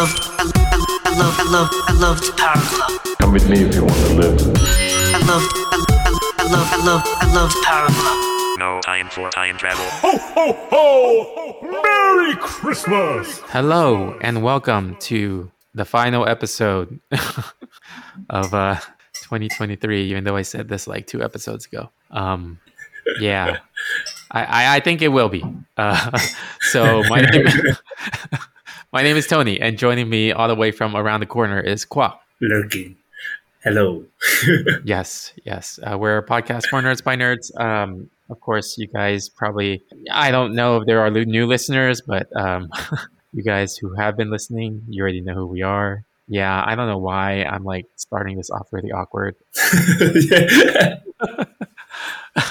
love, I love, I love, I love, I loved Power Glove. Come with me if you want to live. I love, I, I, I love, I love, I loved Power Glove. No time for time travel. Ho, ho, ho! Merry Christmas! Hello and welcome to the final episode of uh 2023 even though I said this like two episodes ago. Um yeah. I, I, I think it will be. Uh, so my name my name is Tony and joining me all the way from around the corner is Quoc. lurking. Hello. Yes, yes. Uh, we're a podcast for nerds by nerds. Um, of course, you guys probably, I don't know if there are new listeners, but um, you guys who have been listening, you already know who we are. Yeah, I don't know why I'm like starting this off really awkward.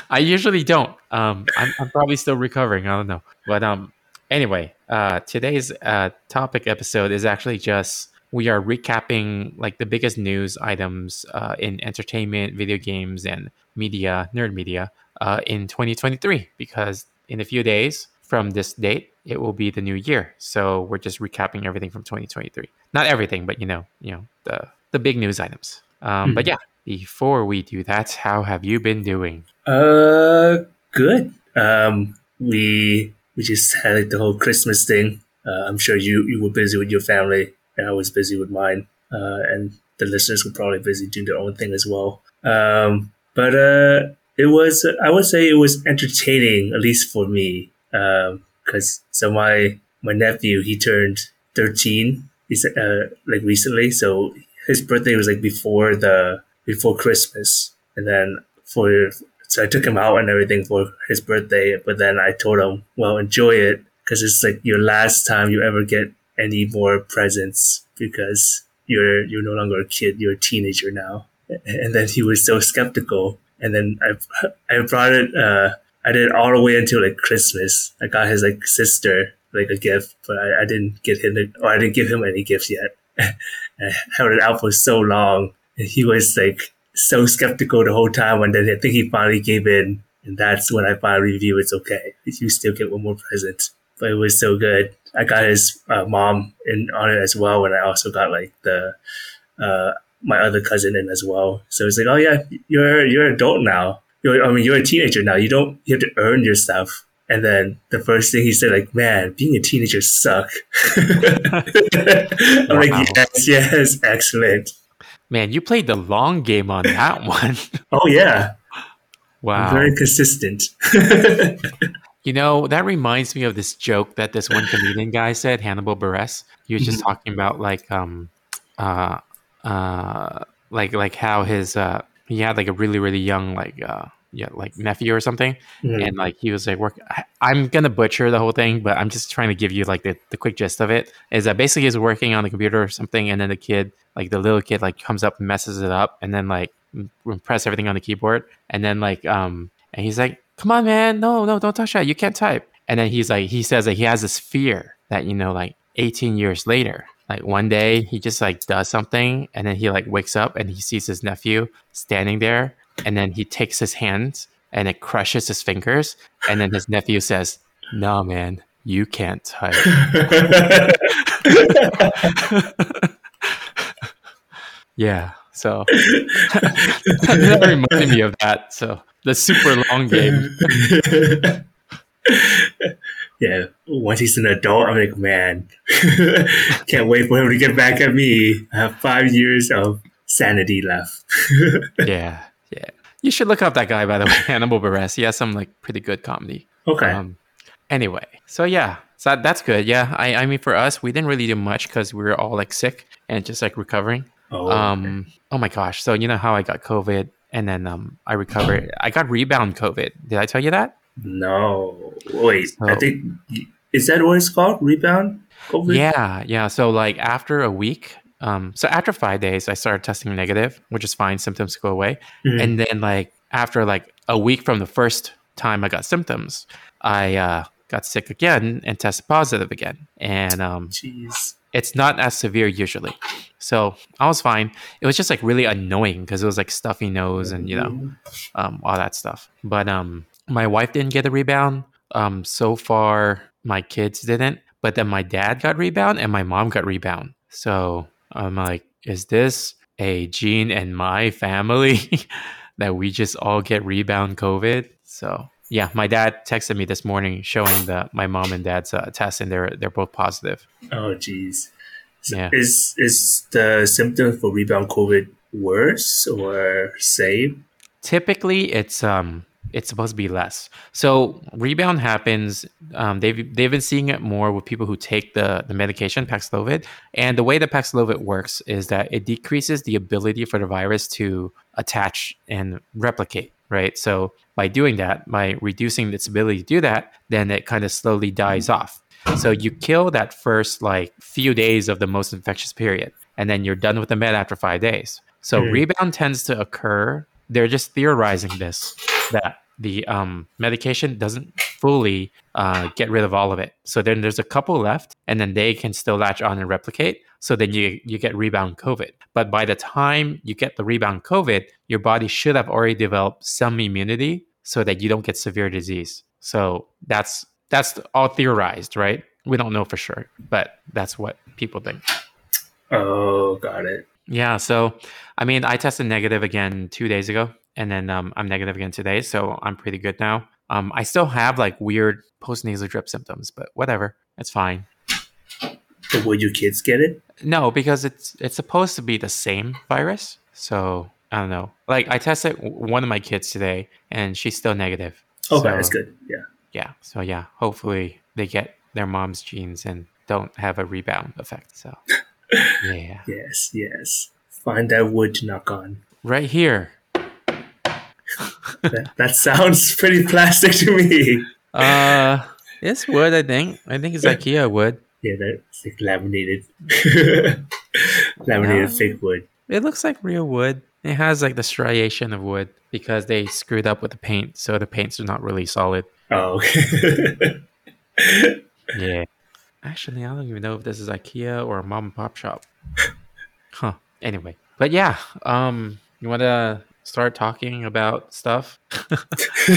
I usually don't. Um, I'm, I'm probably still recovering. I don't know. But um, anyway, uh, today's uh, topic episode is actually just we are recapping like the biggest news items uh, in entertainment, video games, and media, nerd media, uh, in 2023. Because in a few days from this date, it will be the new year. So we're just recapping everything from 2023. Not everything, but you know, you know the the big news items. Um, But yeah, before we do that, how have you been doing? Uh, good. Um, we we just had like the whole Christmas thing. Uh, I'm sure you you were busy with your family, and I was busy with mine. Uh, and the listeners were probably busy doing their own thing as well. Um, but uh, it was I would say it was entertaining at least for me. Um, because so my my nephew he turned 13 he's uh like recently so his birthday was like before the before christmas and then for so i took him out and everything for his birthday but then i told him well enjoy it because it's like your last time you ever get any more presents because you're you're no longer a kid you're a teenager now and then he was so skeptical and then i i brought it uh I did it all the way until like Christmas. I got his like sister like a gift, but I, I didn't get him or I didn't give him any gifts yet. I held it out for so long, and he was like so skeptical the whole time. And then I think he finally gave in, and that's when I finally reviewed. It's okay. You still get one more present, but it was so good. I got his uh, mom in on it as well, and I also got like the uh, my other cousin in as well. So it's like, oh yeah, you're you're an adult now you're, I mean, you're a teenager now. You don't, you have to earn your stuff. And then the first thing he said, like, man, being a teenager suck. I'm like, yes, yes, excellent. Man, you played the long game on that one. Oh yeah, wow. very consistent. You know, that reminds me of this joke that this one comedian guy said, Hannibal Buress. He was just talking about like um uh uh like like how his uh he had like a really, really young like uh yeah, like nephew or something. Mhm. And like he was like work I, I'm gonna butcher the whole thing, but I'm just trying to give you like the, the quick gist of it. Is that basically he's working on the computer or something and then the kid like the little kid like comes up and messes it up and then like press everything on the keyboard and then like um and he's like come on man no no don't touch that you can't type and then he's like he says that he has this fear that you know like 18 years later like one day he just like does something and then he like wakes up and he sees his nephew standing there and then he takes his hands and it crushes his fingers and then his nephew says no man you can't type yeah so that reminded me of that so the super long game yeah, once he's an adult, I'm like, man, can't wait for him to get back at me. I have five years of sanity left. yeah yeah you should look up that guy by the way hannibal Buress. he has some like pretty good comedy okay. Um, anyway, so yeah, so that's good. Yeah, I, I mean, for us, we didn't really do much because we were all like sick and just like recovering. oh, Um, oh my gosh. So you know how I got COVID and then um, I recovered. I got rebound COVID. Did I tell you that? no. Wait, I think, is that what it's called? Rebound? COVID? Yeah, yeah. So like after a week, um, so after five days, I started testing negative, which is fine. Symptoms go away. Mhm. And then like after like a week from the first time I got symptoms, I uh, got sick again and tested positive again. And um, Jeez. it's not as severe usually. So I was fine. It was just like really annoying because it was like stuffy nose and you know um, all that stuff. But um, my wife didn't get a rebound. Um, so far my kids didn't. But then my dad got rebound and my mom got rebound. So I'm like, is this a gene in my family that we just all get rebound COVID? So yeah, my dad texted me this morning showing that my mom and dad's uh, test and they're they're both positive. Oh, jeez. So Yeah. Is is the symptom for rebound COVID worse or same? typically it's um it's supposed to be less. So rebound happens um, they've they've been seeing it more with people who take the the medication paxlovid and the way that paxlovid works is that it decreases the ability for the virus to attach and replicate right? So by doing that by reducing its ability to do that then it kind of slowly dies off. So you kill that first like few days of the most infectious period and then you're done with the med after five days. So Hmm. rebound tends to occur they're just theorizing this that the um, medication doesn't fully uh, get rid of all of it. So then there's a couple left, and then they can still latch on and replicate. So then you you get rebound COVID. But by the time you get the rebound COVID, your body should have already developed some immunity so that you don't get severe disease. So that's that's all theorized, right? We don't know for sure, but that's what people think. Oh, got it. Yeah. So, I mean, I tested negative again two days ago, and then um, I'm negative again today. So I'm pretty good now. Um, I still have like weird post nasal drip symptoms, but whatever, it's fine. But will your kids get it? No, because it's it's supposed to be the same virus. So I don't know. Like I tested one of my kids today, and she's still negative. Okay, So, that's good. Yeah. Yeah. So yeah, hopefully they get their mom's genes and don't have a rebound effect. So yeah, Yes, yes. Find that wood to knock on. right here. That, that sounds pretty plastic to me. Uh, it's wood. I think. I think it's IKEA wood. Yeah, that's like laminated. laminated No. fake wood. It looks like real wood. It has like the striation of wood because they screwed up with the paint, so the paints are not really solid. Oh. Yeah. Actually, I don't even know if this is IKEA or a mom and pop shop. Huh. Anyway, but yeah. Um, you want to start talking about stuff?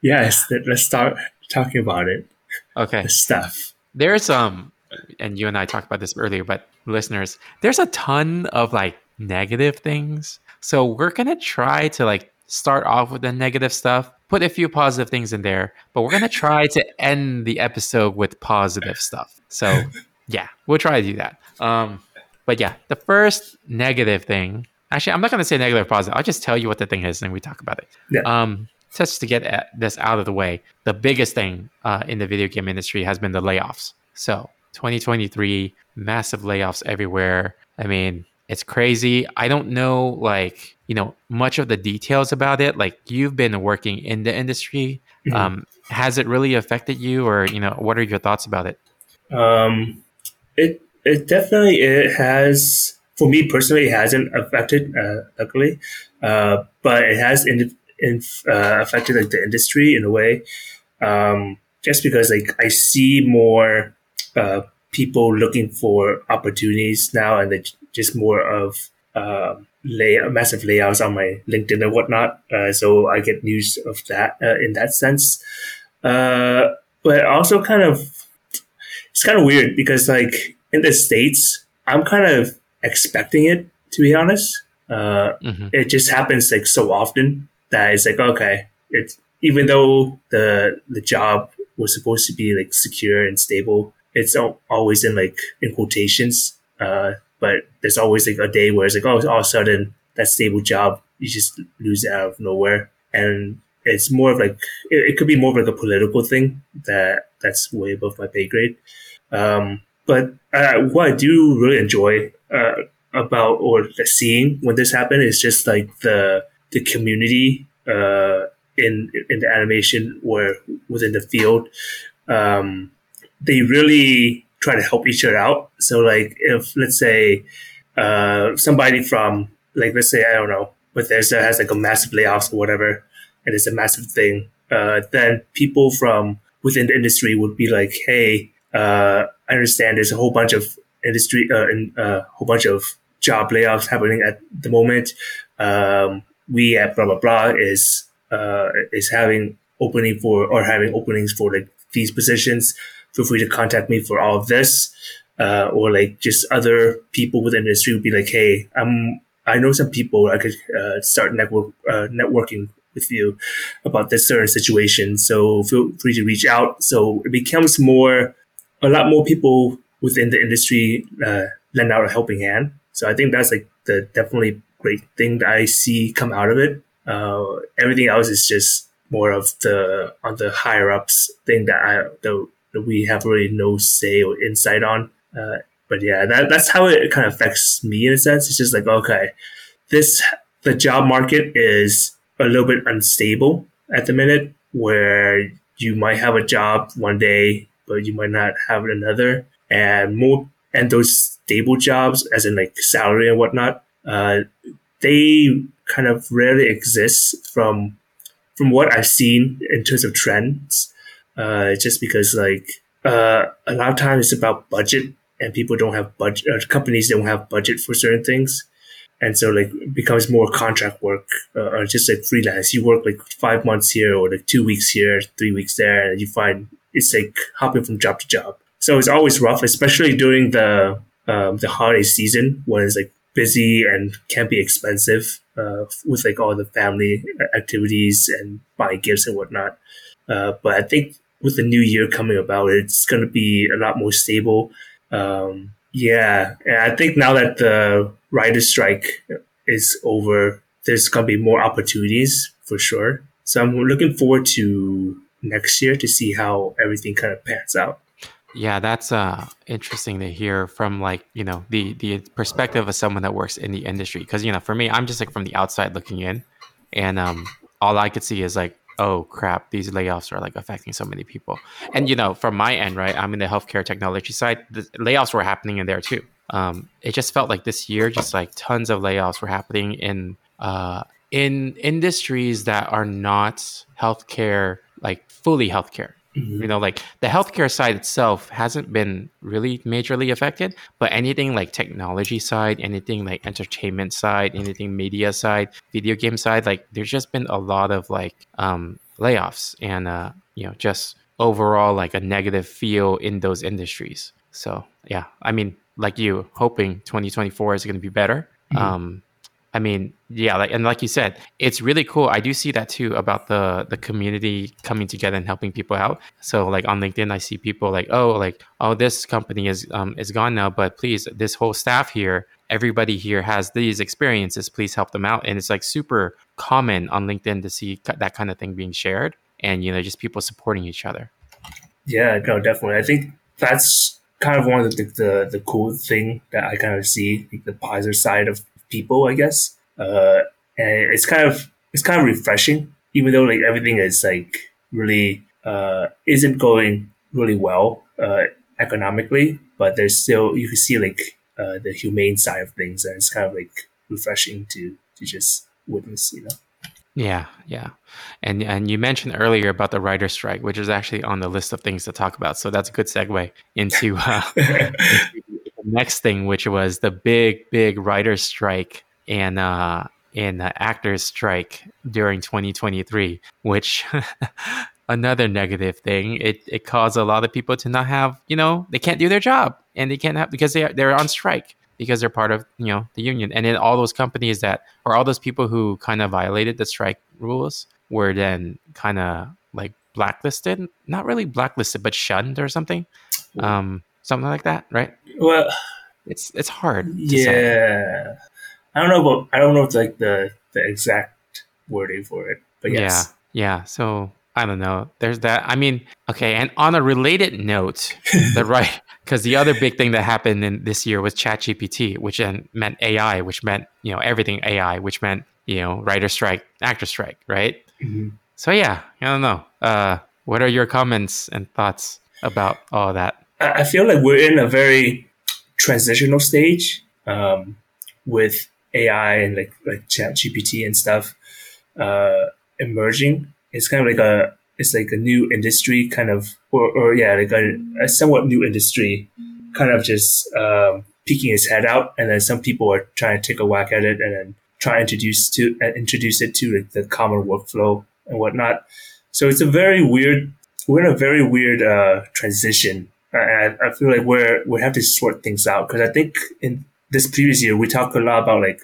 yes, let- let's start talking about it. Okay. The stuff. there's um and you and I talked about this earlier, but listeners, there's a ton of like negative things. So we're gonna try to like start off with the negative stuff, put a few positive things in there, but we're gonna try to end the episode with positive stuff. So yeah, we'll try to do that. Um but yeah, the first negative thing actually I'm not gonna say negative or positive, I'll just tell you what the thing is and we talk about it. Yeah. Um just to get this out of the way, the biggest thing uh, in the video game industry has been the layoffs. So 2023, massive layoffs everywhere. I mean, it's crazy. I don't know, like, you know, much of the details about it. Like, you've been working in the industry. Mhm. Um, has it really affected you, or you know, what are your thoughts about it? Um, it it definitely it has for me personally it hasn't affected uh, luckily, uh, but it has in, in uh, affected like the industry in a way. Um, just because like I see more uh, people looking for opportunities now, and just more of uh, lay massive layouts on my LinkedIn and whatnot. Uh, so I get news of that uh, in that sense. Uh, but also kind of it's kind of weird because like in the states i'm kind of expecting it to be honest uh Mhm. it just happens like so often that it's like okay it's even though the the job was supposed to be like secure and stable it's always in like in quotations uh but there's always like a day where it's like oh all of a sudden that stable job you just lose it out of nowhere and it's more of like it, it could be more of like a political thing that that's way above my pay grade um, but uh, what I do really enjoy uh, about or seeing when this happened is just like the the community uh, in in the animation or within the field. Um, they really try to help each other out. So like if let's say uh, somebody from like let's say I don't know Bethesda has like a massive layoffs or whatever, and it's a massive thing, uh, then people from within the industry would be like, hey uh, I understand there's a whole bunch of industry, uh, and a uh, whole bunch of job layoffs happening at the moment. Um, we at blah blah blah is uh, is having opening for or having openings for like these positions. Feel free to contact me for all of this. uh, or like just other people within the industry would be like, "Hey, I'm I know some people I could uh, start network uh, networking with you about this certain situation. So feel free to reach out. So it becomes more a lot more people within the industry uh, lend out a helping hand. So I think that's like the definitely great thing that I see come out of it. Uh, everything else is just more of the on the higher ups thing that I that we have really no say or insight on. Uh, but yeah, that, that's how it kind of affects me in a sense. It's just like, okay, this, the job market is a little bit unstable at the minute where you might have a job one day, but you might not have another. And more, and those stable jobs, as in like salary and whatnot, uh, they kind of rarely exist from, from what I've seen in terms of trends. Uh, just because like, uh, a lot of times it's about budget and people don't have budget, uh, companies don't have budget for certain things. And so like it becomes more contract work uh, or just like freelance. You work like five months here or like two weeks here, three weeks there, and you find it's like hopping from job to job. So it's always rough, especially during the um, the holiday season when it's like busy and can be expensive uh, with like all the family activities and buying gifts and whatnot. Uh, but I think with the new year coming about, it's going to be a lot more stable. Um, yeah, and I think now that the writer's strike is over, there's going to be more opportunities for sure. So I'm looking forward to next year to see how everything kind of pans out. Yeah, that's uh, interesting to hear from like you know the the perspective of someone that works in the industry. Because you know, for me, I'm just like from the outside looking in, and um, all I could see is like oh crap, these layoffs are like affecting so many people. And you know, from my end, right, I'm in the healthcare technology side. The layoffs were happening in there too. Um, it just felt like this year, just like tons of layoffs were happening in uh, in industries that are not healthcare, like fully healthcare. Mm-hmm. You know, like the healthcare side itself hasn't been really majorly affected, but anything like technology side, anything like entertainment side, anything media side, video game side, like there's just been a lot of like um, layoffs and uh, you know just overall like a negative feel in those industries. So yeah, I mean, like you, hoping 2024 is going to be better. Mm-hmm. Um, I mean, yeah, like and like you said, it's really cool. I do see that too about the the community coming together and helping people out. So like on LinkedIn, I see people like, oh, like oh, this company is um is gone now, but please, this whole staff here, everybody here has these experiences. Please help them out, and it's like super common on LinkedIn to see that kind of thing being shared, and you know, just people supporting each other. Yeah, no, definitely. I think that's kind of one of the the, the cool thing that I kind of see, like the positive side of people, I guess. Uh, and it's kind of it's kind of refreshing, even though like everything is like really uh, isn't going really well uh, economically, but there's still you can see like uh, the humane side of things, and it's kind of like refreshing to to just witness, you know. Yeah, yeah, and and you mentioned earlier about the writer strike, which is actually on the list of things to talk about. So that's a good segue into uh, next thing, which was the big, big writer's strike and uh, and uh, actors strike during 2023, which another negative thing. It it caused a lot of people to not have, you know, they can't do their job and they can't have because they are, they're on strike because they're part of you know the union. And then all those companies that or all those people who kind of violated the strike rules were then kind of like blacklisted, not really blacklisted, but shunned or something. Um, something like that, right? Well, it's it's hard. yeah, say. I don't know about I don't know if it's like the the exact wording for it, but yes. yeah, yeah. So I don't know. There's that. I mean, okay. And on a related note, the right because the other big thing that happened in this year was ChatGPT, which meant AI, which meant you know everything AI, which meant you know writer strike, actor strike, right? Mm-hmm. So yeah, I don't know. Uh, what are your comments and thoughts about all that? I feel like we're in a very transitional stage um, with AI and like like Chat GPT and stuff uh, emerging. It's kind of like a it's like a new industry kind of or, or yeah like a, a somewhat new industry kind of just um, peeking its head out and then some people are trying to take a whack at it and then try to introduce to uh, introduce it to like the common workflow and whatnot. So it's a very weird we're in a very weird uh, transition I, I feel like we're we have to sort things out because I think in this previous year we talked a lot about like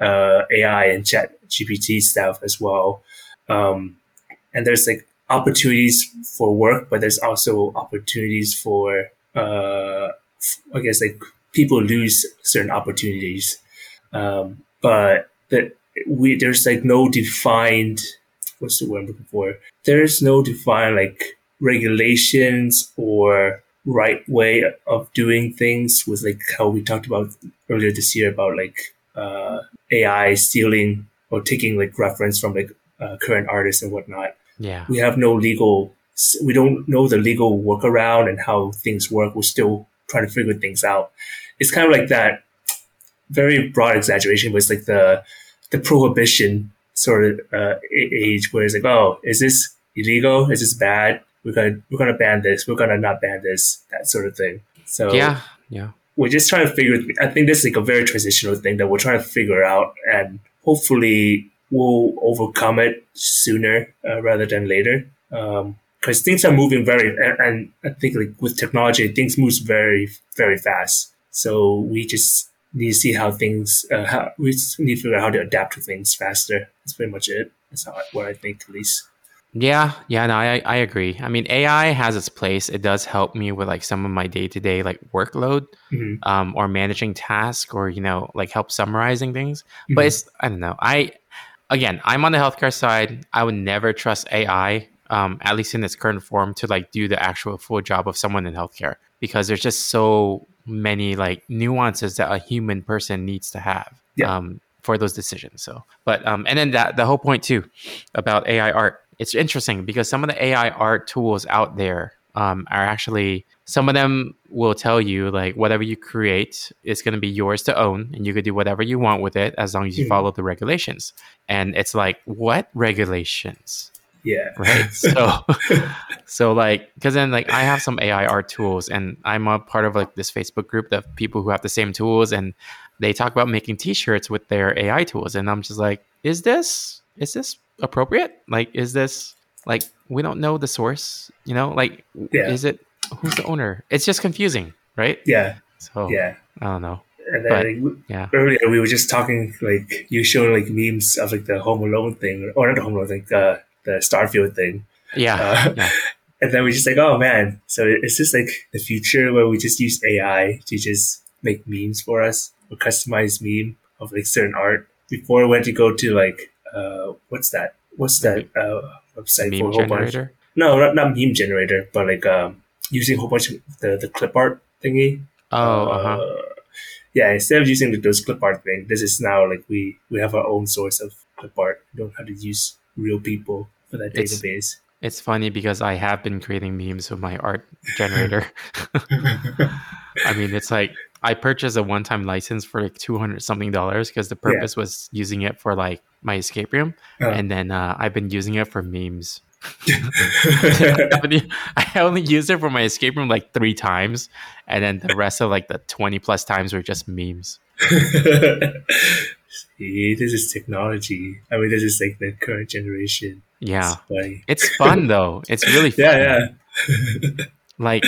uh, AI and Chat GPT stuff as well. Um, and there's like opportunities for work, but there's also opportunities for uh, I guess like people lose certain opportunities. Um, but that we there's like no defined what's the word I'm looking for? There's no defined like regulations or right way of doing things with like how we talked about earlier this year about like uh, AI stealing or taking like reference from like uh, current artists and whatnot. Yeah. We have no legal, we don't know the legal workaround and how things work. We're still trying to figure things out. It's kind of like that very broad exaggeration, but it's like the the prohibition sort of uh, age where it's like, oh, is this illegal? Is this bad? We're gonna we're gonna ban this. We're gonna not ban this. That sort of thing. So Yeah. Yeah. we're just trying to figure. I think this is like a very transitional thing that we're trying to figure out, and hopefully we'll overcome it sooner uh, rather than later. Because things are moving very, and, and I think like with technology, things moves very very fast. So we just need to see how things. Uh, how we just need to figure out how to adapt to things faster. That's pretty much it. That's how, what I think, at least. Yeah, yeah, no, I, I agree. I mean, AI has its place. It does help me with like some of my day to day like workload, Mhm. um, or managing tasks, or you know, like help summarizing things. Mhm. But it's I don't know. I again, I'm on the healthcare side. I would never trust AI, um, at least in its current form, to like do the actual full job of someone in healthcare because there's just so many like nuances that a human person needs to have. Yeah. Um, for those decisions. So, but um, and then that the whole point too about AI art. It's interesting because some of the AI art tools out there um, are actually some of them will tell you like whatever you create is going to be yours to own, and you could do whatever you want with it as long as you Mhm. follow the regulations. And it's like, what regulations? Yeah. right so so like because then like i have some ai art tools and i'm a part of like this facebook group of people who have the same tools and they talk about making t-shirts with their ai tools and i'm just like is this is this appropriate like is this like we don't know the source you know like Yeah. is it who's the owner it's just confusing right Yeah. so Yeah. i don't know And then But- like, yeah earlier we were just talking like you showing like memes of like the Home Alone thing, or not the Home Alone thing, the the Starfield thing, yeah, Uh, yeah. and then we just like, oh man, so it's just like the future where we just use AI to just make memes for us or customize meme of like certain art. Before we had to go to like uh what's that? What's that uh website for a whole bunch? No, not, not meme generator, but like um using a whole bunch of the the clip art thingy. oh uh-huh. Uh, yeah, instead of using like, those clip art thing, this is now like we we have our own source of clip art. We don't have to use real people for that It's- database. It's funny because I have been creating memes with my art generator. I mean, it's like I purchased a one-time license for like two hundred something dollars because the Yeah. purpose was using it for like my escape room, Uh. and then uh, I've been using it for memes. I only used it for my escape room like three times, and then the rest of like the twenty plus times were just memes. See, this is technology. I mean, this is like the current generation. Yeah, It's it's fun though. It's really fun. Yeah, yeah. like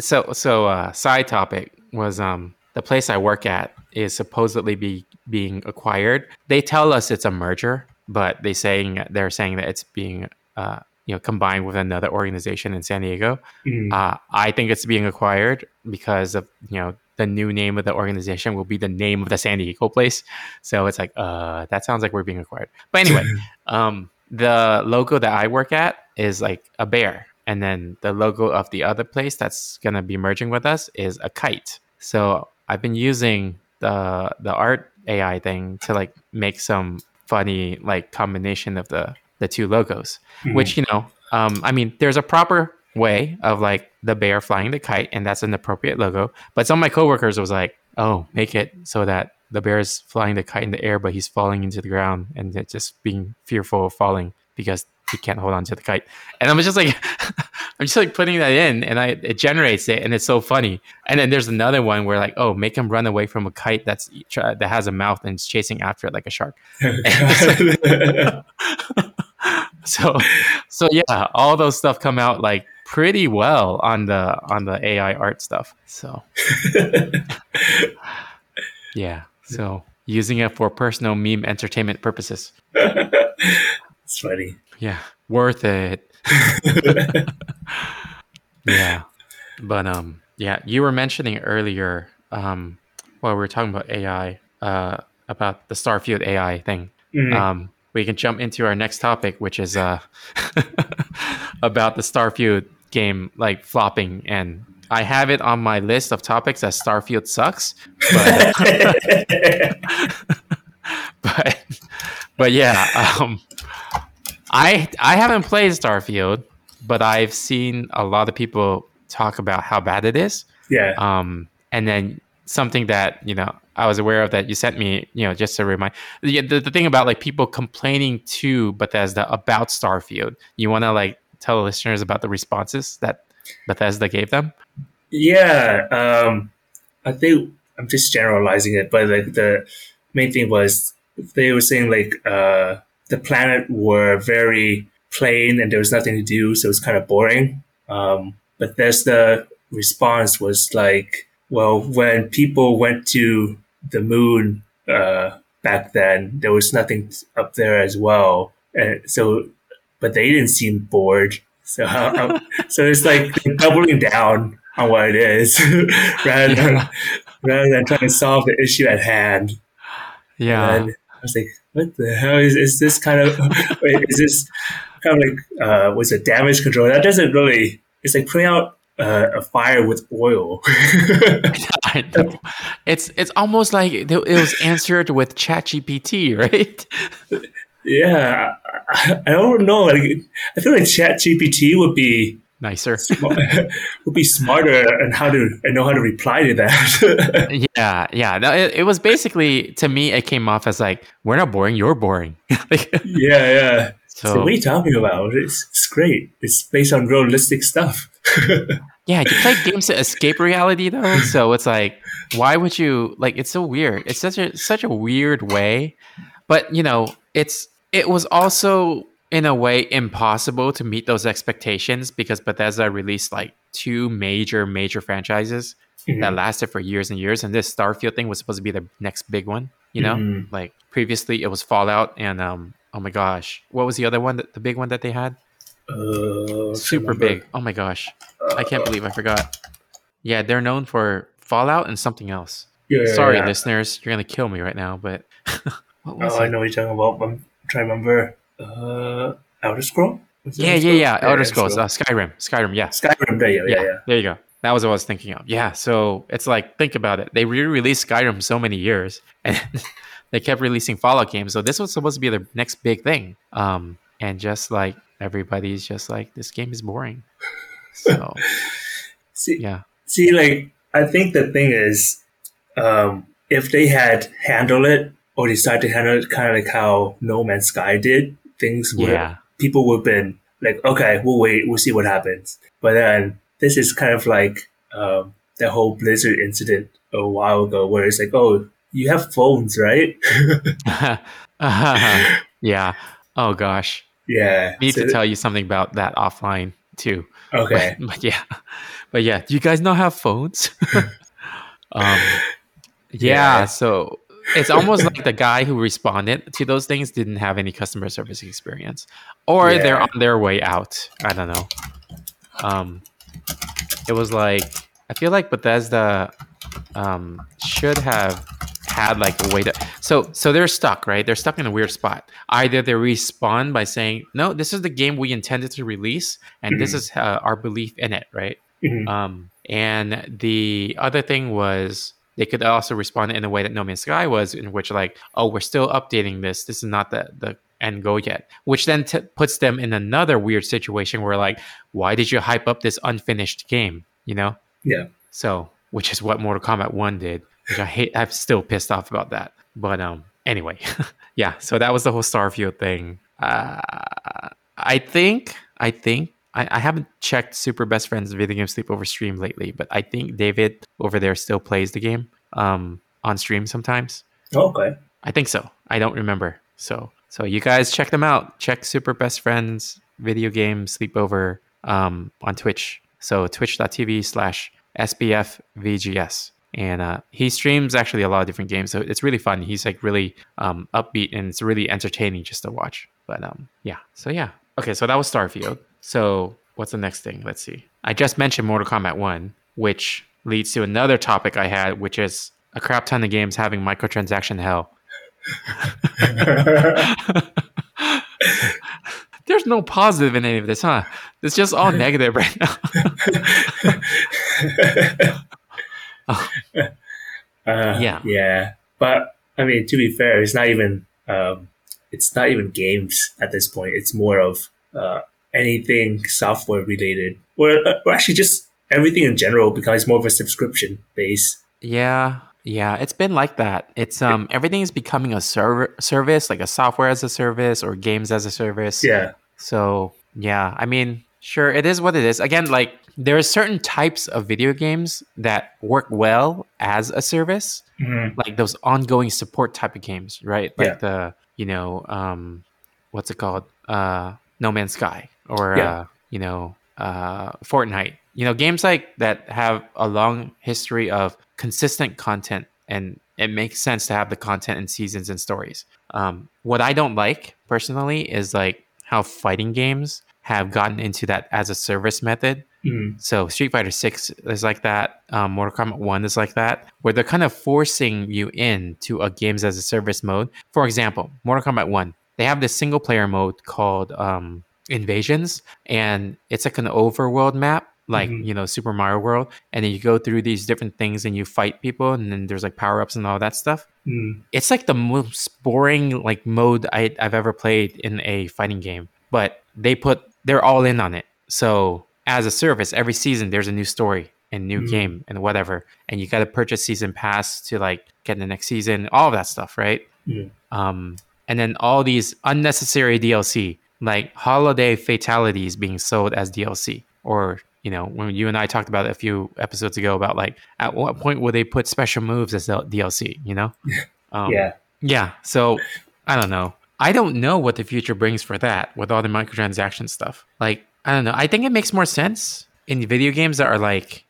so so uh side topic was um the place i work at is supposedly be being acquired. They tell us it's a merger but they saying they're saying that it's being uh you know combined with another organization in san diego. Mm. uh i think it's being acquired because of you know the new name of the organization will be the name of the san diego place. So it's like uh that sounds like we're being acquired. But anyway um the logo that I work at is like a bear, and then the logo of the other place that's gonna be merging with us is a kite. So I've been using the the art AI thing to like make some funny like combination of the the two logos, Mhm. which you know, um, I mean, there's a proper way of like the bear flying the kite, and that's an appropriate logo. But some of my coworkers was like, "Oh, make it so that the bear is flying the kite in the air, but he's falling into the ground and it's just being fearful of falling because he can't hold on to the kite." And I'm just like, I'm just like putting that in, and I it generates it, and it's so funny. And then there's another one where like, "Oh, make him run away from a kite that's that has a mouth and it's chasing after it like a shark." so so yeah all those stuff come out like pretty well on the on the AI art stuff. So yeah, so using it for personal meme entertainment purposes. It's funny. Yeah, worth it. yeah, but um, yeah, you were mentioning earlier um, while we were talking about AI, uh, about the Starfield AI thing. Mhm. Um, we can jump into our next topic, which is uh, about the Starfield game like flopping. And I have it on my list of topics as Starfield sucks, but but but yeah, um, I I haven't played Starfield, but I've seen a lot of people talk about how bad it is. yeah. Um, and then something that you know I was aware of that you sent me, you know, just to remind the, the, the thing about like people complaining to Bethesda about Starfield. You want to like tell the listeners about the responses that Bethesda gave them? Yeah, um, I think I'm just generalizing it, but like the main thing was they were saying like uh, the planet were very plain and there was nothing to do, so it's kind of boring. Um, but there's the response was like, well, when people went to the moon uh, back then, there was nothing up there as well, and so but they didn't seem bored. So um, so it's like doubling down on what it is rather than rather than trying to solve the issue at hand. Yeah, And was like, what the hell is, is this kind of is this kind of like uh was it damage control? That doesn't really it's like putting out uh, a fire with oil. I know. It's it's almost like it was answered with ChatGPT, right? yeah. I, I don't know. Like, I feel like Chat GPT would be Nicer. would be smarter and how to and know how to reply to that. Yeah, yeah. No, it, it was basically to me. It came off as like we're not boring, you're boring. Like, yeah, yeah. So, so what are you talking about? It's, it's great. It's based on realistic stuff. yeah, you play games to escape reality though. So it's like, why would you like? It's so weird. It's such a such a weird way, but you know, it's it was also in a way impossible to meet those expectations because Bethesda released like two major major franchises that lasted for years and years, and this Starfield thing was supposed to be the next big one. You know, Mhm. like previously it was Fallout and um. Oh my gosh, what was the other one? That, the big one that they had? Uh, super big. Oh my gosh, I can't believe I forgot. Yeah, they're known for Fallout and something else. Yeah, Sorry, yeah. listeners, you're gonna kill me right now. But what was Oh, I know what you're talking about. but I'm trying to remember. Uh, Elder Scroll? Yeah, yeah, yeah. Elder Scrolls, uh, Skyrim, Skyrim. Yeah, Skyrim. There you go. yeah, Yeah, yeah. There you go. That was what I was thinking of. Yeah. So it's like think about it. They re-released Skyrim so many years, and they kept releasing Fallout games. So this was supposed to be the next big thing. Um, and just like everybody's just like this game is boring. So See, yeah. see, like I think the thing is, um, if they had handled it or decided to handle it kind of like how No Man's Sky did, things would Yeah. people would have been like, okay, we'll wait, we'll see what happens. But then this is kind of like um, the whole Blizzard incident a while ago, where it's like, oh, you have phones, right? yeah. Oh gosh. yeah. need So- to tell you something about that offline too. Okay. But, but yeah, but yeah, do you guys not have phones? um, yeah, Yeah. so it's almost like the guy who responded to those things didn't have any customer service experience, or they're on their way out. I don't know. Um, it was like I feel like Bethesda um, should have had like a way to so so they're stuck right they're stuck in a weird spot either they respond by saying no this is the game we intended to release and this Mhm. is uh, our belief in it right Mhm. um and the other thing was they could also respond in a way that no man's sky was in which like oh we're still updating this this is not the the end goal yet which then t- puts them in another weird situation where like why did you hype up this unfinished game you know Yeah. so, which is what Mortal Kombat 1 did, which I hate. I'm still pissed off about that. But um, anyway, yeah. So that was the whole Starfield thing. Uh, I think, I think, I, I haven't checked Super Best Friends Video Game Sleepover stream lately, but I think David over there still plays the game um on stream sometimes. Okay. I think so. I don't remember. So, so you guys check them out. Check Super Best Friends Video Game Sleepover um, on Twitch. So twitch.tv slash SBFVGS. And uh, he streams actually a lot of different games. So it's really fun. He's like really um, upbeat and it's really entertaining just to watch. But um, yeah. So yeah. Okay. So that was Starfield. So what's the next thing? Let's see. I just mentioned Mortal Kombat 1, which leads to another topic I had, which is a crap ton of games having microtransaction hell. There's no positive in any of this, huh? It's just all negative right now. Uh, Yeah. yeah. But I mean, to be fair, it's not even um, it's not even games at this point. It's more of uh, anything software related, or, or actually just everything in general becomes more of a subscription base. Yeah, yeah, it's been like that. It's um everything is becoming a server service, like a software as a service or games as a service. Yeah. So yeah, I mean, sure, it is what it is. Again, like there are certain types of video games that work well as a service, Mhm. like those ongoing support type of games, right? Like Yeah. the you know, um, what's it called? Uh, No Man's Sky or Yeah. uh, you know, uh, Fortnite. You know, games like that have a long history of consistent content, and it makes sense to have the content and seasons and stories. Um, what I don't like personally is like how fighting games have gotten into that as a service method. Mhm. So Street Fighter Six is like that. Um, Mortal Kombat One is like that, where they're kind of forcing you into a games as a service mode. For example, Mortal Kombat One, they have this single player mode called um, Invasions, and it's like an overworld map, like Mhm. you know Super Mario World, and then you go through these different things and you fight people, and then there's like power ups and all that stuff. Mhm. It's like the most boring like mode I, I've ever played in a fighting game, but they put they're all in on it. So as a service, every season there's a new story and new Mhm. game and whatever, and you got to purchase season pass to like get the next season, all of that stuff, right? Mhm. Um, and then all these unnecessary DLC like holiday fatalities being sold as DLC, or you know when you and I talked about it a few episodes ago about like at what point will they put special moves as DLC? You know? Um, yeah. yeah. So I don't know. I don't know what the future brings for that with all the microtransaction stuff. Like, I don't know. I think it makes more sense in video games that are like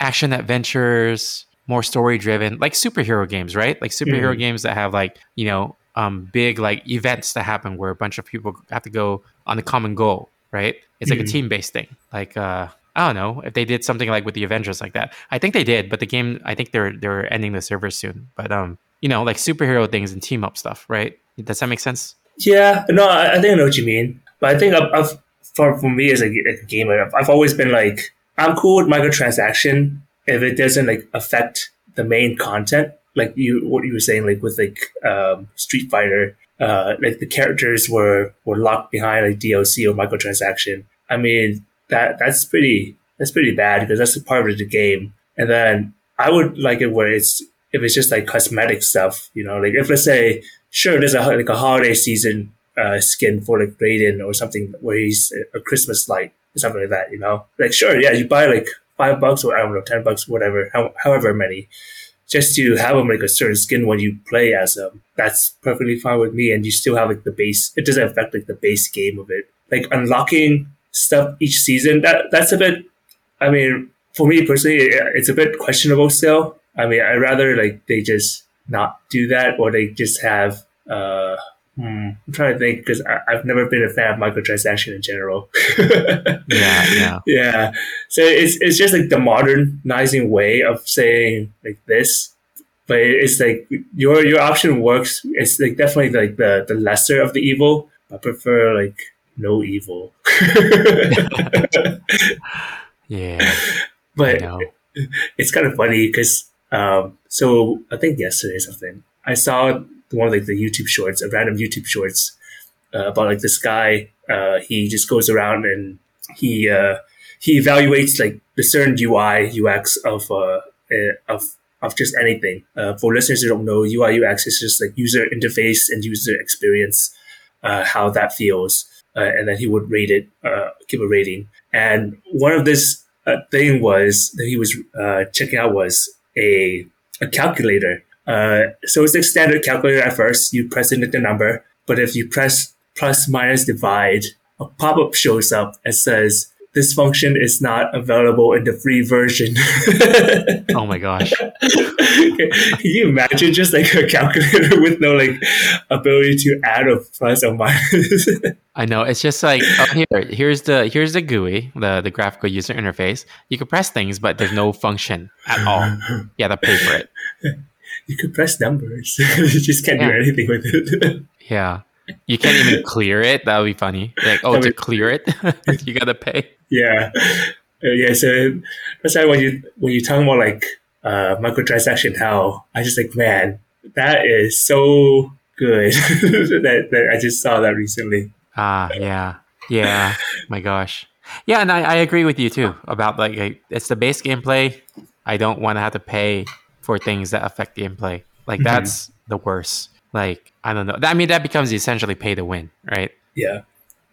action adventures, more story driven, like superhero games, right? Like superhero Mhm. games that have like, you know, um, big like events that happen where a bunch of people have to go on a common goal, right? It's like a Mhm. team based thing. Like, uh, I don't know if they did something like with the Avengers like that. I think they did, but the game, I think they're they're ending the server soon. But um, you know, like superhero things and team up stuff, right? Does that make sense? Yeah, no, I, I think I know what you mean. But I think I've, I've for, for me as a, a gamer, I've, I've always been like, I'm cool with microtransaction if it doesn't like affect the main content. Like you, what you were saying, like with like um, Street Fighter, uh, like the characters were were locked behind like DLC or microtransaction. I mean, that that's pretty that's pretty bad because that's a part of the game. And then I would like it where it's if it's just like cosmetic stuff, you know, like if let's say sure there's a like a holiday season uh, skin for like Raiden or something where he's a Christmas light or something like that, you know, like sure yeah you buy like five bucks or I don't know ten bucks whatever how, however many just to have him like a certain skin when you play as him. That's perfectly fine with me, and you still have like the base. It doesn't affect like the base game of it. Like unlocking stuff each season. That that's a bit. I mean, for me personally, it's a bit questionable still. I mean, I'd rather like they just not do that, or they just have. uh hmm, I'm trying to think because I've never been a fan of microtransaction in general. Yeah, yeah. yeah. So it's it's just like the modernizing way of saying like this, but it's like your your option works. It's like definitely like the the lesser of the evil. I prefer like no evil. Yeah. But it's kind of funny because um, so I think yesterday or something I saw one of like the YouTube shorts, a random YouTube shorts uh, about like this guy. Uh, he just goes around and he uh, he evaluates like the certain UI UX of uh, uh, of of just anything. Uh, for listeners who don't know, UI UX is just like user interface and user experience, uh, how that feels, uh, and then he would rate it, uh, give a rating. And one of this uh, thing was that he was uh, checking out was a a calculator. Uh, so it's a standard calculator at first. You press in the number, but if you press plus minus divide, a pop up shows up and says this function is not available in the free version. Oh my gosh. Can you imagine just like a calculator with no like ability to add or plus or minus? I know. It's just like oh, here, here's the here's the GUI, the the graphical user interface. You can press things, but there's no function at all. You have to pay for it. You could press numbers. you just can't do anything with it. Yeah. You can't even clear it. That would be funny. Like, oh, That'd to clear it, you gotta pay. yeah. Uh, yeah, so that's why when you when you talk about like uh microtransaction hell, I just like, man, that is so good that, that I just saw that recently. Ah, yeah, yeah. My gosh. Yeah, and I, I agree with you too about like, like it's the base gameplay. I don't want to have to pay for things that affect gameplay. Like Mhm. that's the worst. Like I don't know. I mean, that becomes essentially pay to win, right? Yeah.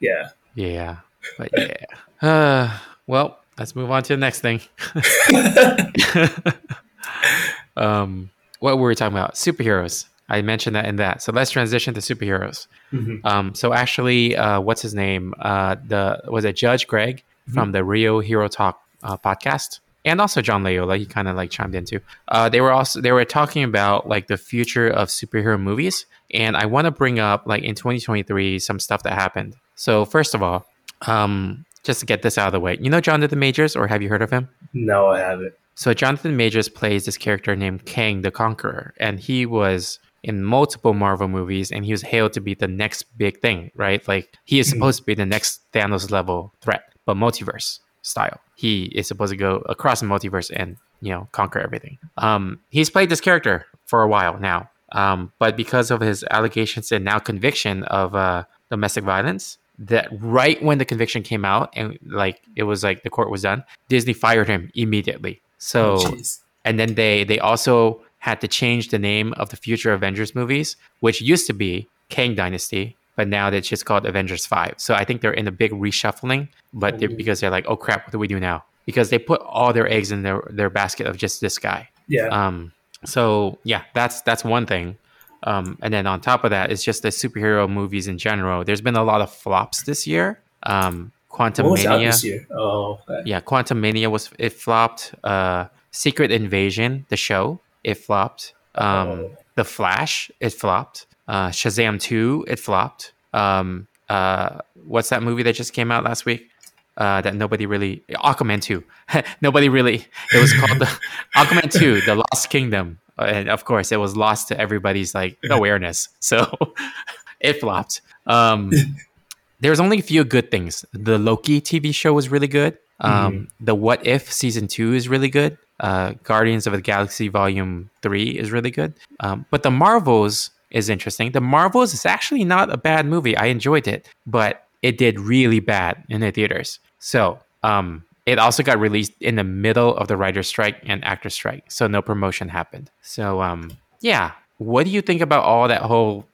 Yeah. Yeah, but yeah. Uh, well, let's move on to the next thing. um, what were we talking about? Superheroes. I mentioned that in that. So let's transition to superheroes. Mhm. Um, so actually, uh, what's his name? Uh, the was it Judge Greg from the Rio Hero Talk uh, podcast, and also John Layola. He kind of like chimed in too. Uh, they were also they were talking about like the future of superhero movies, and I want to bring up like in 2023 some stuff that happened. So first of all, um, just to get this out of the way, you know Jonathan Majors, or have you heard of him? No, I haven't. So Jonathan Majors plays this character named Kang the Conqueror, and he was in multiple Marvel movies, and he was hailed to be the next big thing, right? Like he is supposed to be the next Thanos level threat, but multiverse style. He is supposed to go across the multiverse and you know conquer everything. Um, he's played this character for a while now, um, but because of his allegations and now conviction of uh, domestic violence, that right when the conviction came out and like it was like the court was done, Disney fired him immediately. So Oh, and then they they also had to change the name of the future Avengers movies, which used to be Kang Dynasty, but now it's just called Avengers Five. So I think they're in a big reshuffling, but they're, because they're like, oh crap, what do we do now? Because they put all their eggs in their their basket of just this guy. yeah. Um, so yeah, that's that's one thing. Um, and then on top of that, it's just the superhero movies in general. There's been a lot of flops this year. Um, Quantum what was out Mania, year? Oh, okay. yeah, Quantum Mania was it flopped. Uh, Secret Invasion, the show, it flopped. Um, Oh. The Flash, it flopped. Uh, Shazam two, it flopped. Um, uh, what's that movie that just came out last week? Uh, that nobody really Aquaman two. nobody really. It was called the Aquaman two, the Lost Kingdom, Uh, and of course, it was lost to everybody's like awareness. So it flopped. Um, there's only a few good things. The Loki TV show was really good. Um, The What If season two is really good. Uh, Guardians of the Galaxy Volume Three is really good. Um, but the Marvels is interesting. The Marvels is actually not a bad movie. I enjoyed it, but it did really bad in the theaters. So um, it also got released in the middle of the writer's strike and actor strike, so no promotion happened. So um, yeah, what do you think about all that whole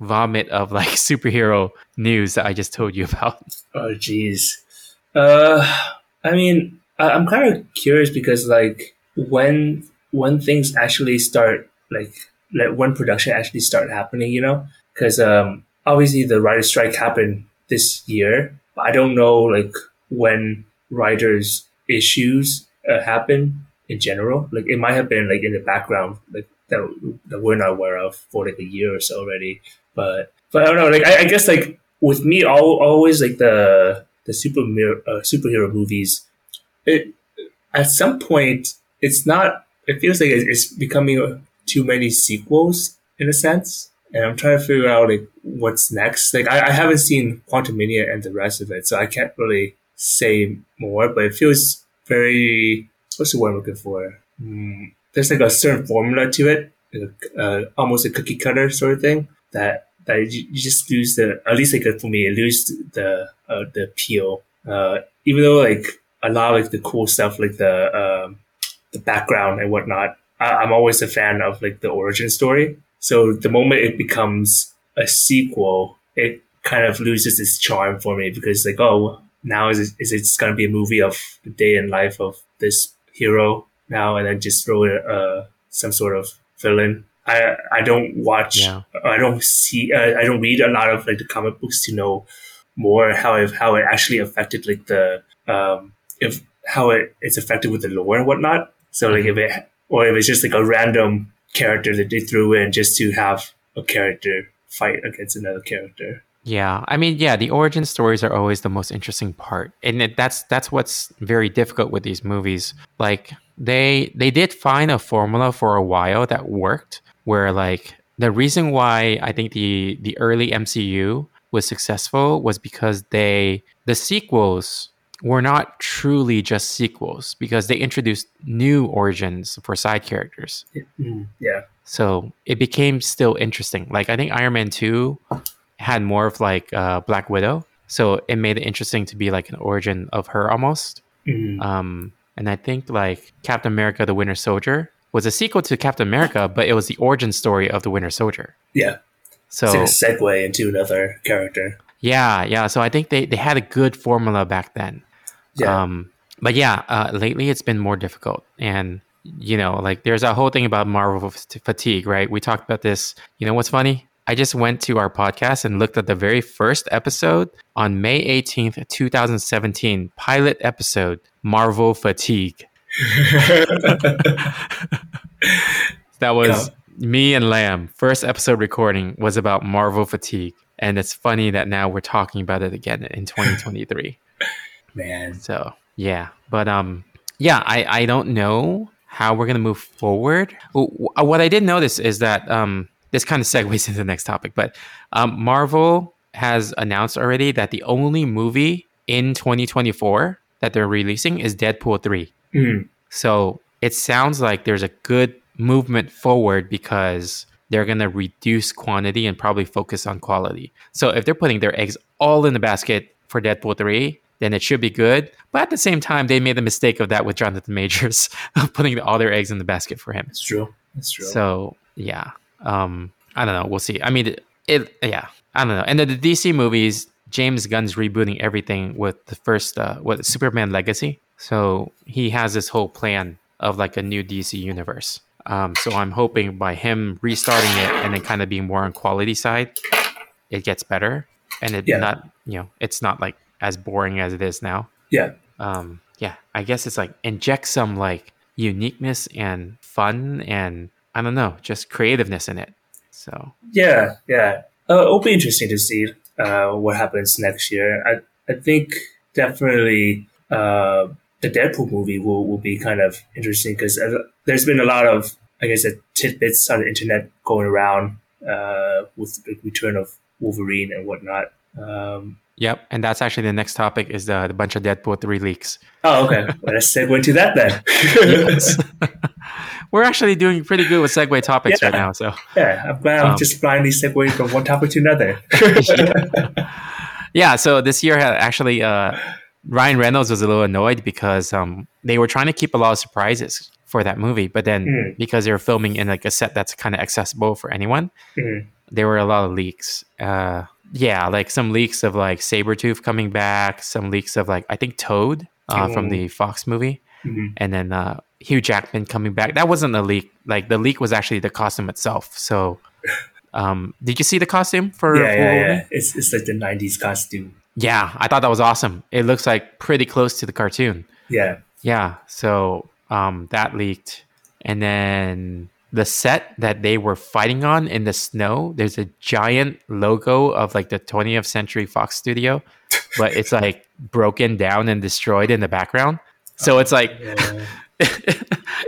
vomit of like superhero news that I just told you about? Oh, jeez. Uh, I mean, I'm kind of curious because like when when things actually start, like like when production actually start happening, you know, because um, obviously the writer strike happened this year, but I don't know like when writers issues uh, happen in general. Like it might have been like in the background, like that that we're not aware of for like a year or so already. But but I don't know. Like I, I guess like with me, al always like the the super uh, superhero movies. It at some point it's not. It feels like it's, it's becoming too many sequels in a sense. And I'm trying to figure out like what's next. Like I, I haven't seen Quantum Mania and the rest of it, so I can't really say more. But it feels very what's the word I'm looking for? Mm, there's like a certain formula to it, like, uh, almost a cookie cutter sort of thing that that you, you just lose the at least like for me, it lose the uh, the appeal. Uh, even though like a lot of like the cool stuff, like the um, the background and whatnot, I'm always a fan of like the origin story. So the moment it becomes a sequel, it kind of loses its charm for me because like oh now is it, is it's gonna be a movie of the day in life of this hero now and then just throw in uh, some sort of villain. I I don't watch Yeah. I don't see uh, I don't read a lot of like the comic books to know more how it how it actually affected like the um, if how it, it's affected with the lore and whatnot. So like if it or if it's just like a random character that they threw in just to have a character fight against another character. Yeah, I mean, yeah, the origin stories are always the most interesting part, and it, that's that's what's very difficult with these movies. Like they they did find a formula for a while that worked, where like the reason why I think the the early MCU was successful was because they the sequels were not truly just sequels because they introduced new origins for side characters. Mm, yeah. So it became still interesting. Like I think Iron Man two had more of like uh, Black Widow, so it made it interesting to be like an origin of her almost. Mhm. Um, and I think like Captain America: The Winter Soldier was a sequel to Captain America, but it was the origin story of the Winter Soldier. Yeah. So It's like a segue into another character. yeah, yeah. So I think they they had a good formula back then. Yeah. Um, but yeah, uh, lately it's been more difficult, and you know, like there's a whole thing about Marvel fatigue, right? We talked about this. You know what's funny? I just went to our podcast and looked at the very first episode on May 18th, 2017, pilot episode, Marvel fatigue. That was me and Lamb. First episode recording was about Marvel fatigue, and it's funny that now we're talking about it again in 2023. Man. So yeah, but um, yeah, I I don't know how we're gonna move forward. W- What I did notice is that um, this kind of segues into the next topic, but um, Marvel has announced already that the only movie in 2024 that they're releasing is Deadpool 3. Mm. So it sounds like there's a good movement forward because they're going to reduce quantity and probably focus on quality. So if they're putting their eggs all in the basket for Deadpool 3, then it should be good. But at the same time, they made the mistake of that with Jonathan Majors, putting all their eggs in the basket for him. It's true. It's true. So yeah, um, I don't know. We'll see. I mean, it, it yeah, I don't know. And then the DC movies, James Gunn's rebooting everything with the first, uh, what Superman Legacy. So he has this whole plan of like a new DC universe. Um, so I'm hoping by him restarting it and then kind of being more on quality side, it gets better and it Yeah. not you know it's not like as boring as it is now yeah. um yeah i guess it's like inject some like uniqueness and fun and i don't know just creativeness in it so Yeah, yeah. Uh, it'll be interesting to see uh, what happens next year. I, I think definitely uh, the Deadpool movie will, will be kind of interesting because there's been a lot of, I guess, uh, tidbits on the internet going around uh, with the return of Wolverine and whatnot. Um, yep and that's actually the next topic is the, the bunch of deadpool 3 leaks oh, okay. let's segue into that then. we're actually doing pretty good with segue topics Yeah. right now so yeah, I'm glad I'm Um, just blindly segueing from one topic to another. yeah so this year had actually uh ryan reynolds was a little annoyed because um they were trying to keep a lot of surprises for that movie but then Mm. because they were filming in like a set that's kind of accessible for anyone Mhm. there were a lot of leaks uh yeah like some leaks of like Sabretooth coming back some leaks of like i think toad uh, from Oh. the fox movie Mhm. and then uh hugh jackman coming back that wasn't a leak like the leak was actually the costume itself so um did you see the costume for, Yeah, for yeah, yeah. It's, it's like the 90s costume. Yeah, I thought that was awesome. It looks like pretty close to the cartoon. Yeah. Yeah, so um, that leaked, and then the set that they were fighting on in the snow. There's a giant logo of like the 20th Century Fox Studio, but it's like broken down and destroyed in the background. So it's like Yeah.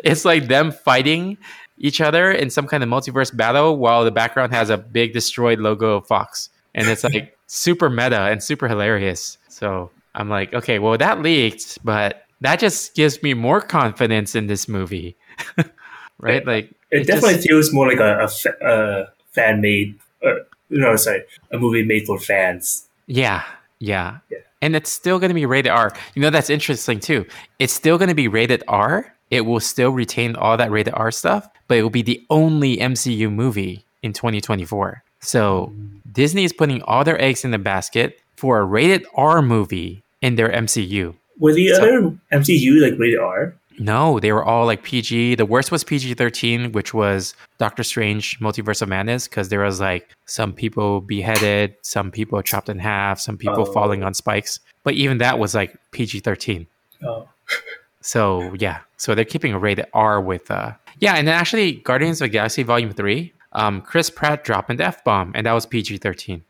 it's like them fighting each other in some kind of multiverse battle while the background has a big destroyed logo of Fox. And it's like super meta and super hilarious. So I'm like, okay, well, that leaked, but that just gives me more confidence in this movie. right? Like, It, it definitely just- feels more like a, a, a fan made, uh, no, sorry, a movie made for fans. Yeah, yeah. Yeah. And it's still going to be rated R. You know, that's interesting too. It's still going to be rated R. It will still retain all that rated R stuff, but it will be the only MCU movie in 2024. So Disney is putting all their eggs in the basket for a rated R movie in their MCU. Were the So- other MCU like rated R? No, they were all like PG. The worst was PG 13, which was Doctor Strange Multiverse of Madness, because there was like some people beheaded, some people chopped in half, some people Oh. falling on spikes. but even that was like PG thirteen. Oh, So yeah, so they're keeping a rated R with uh yeah, and then actually Guardians of the Galaxy Volume Three, um, Chris Pratt dropped an F bomb, and that was PG thirteen.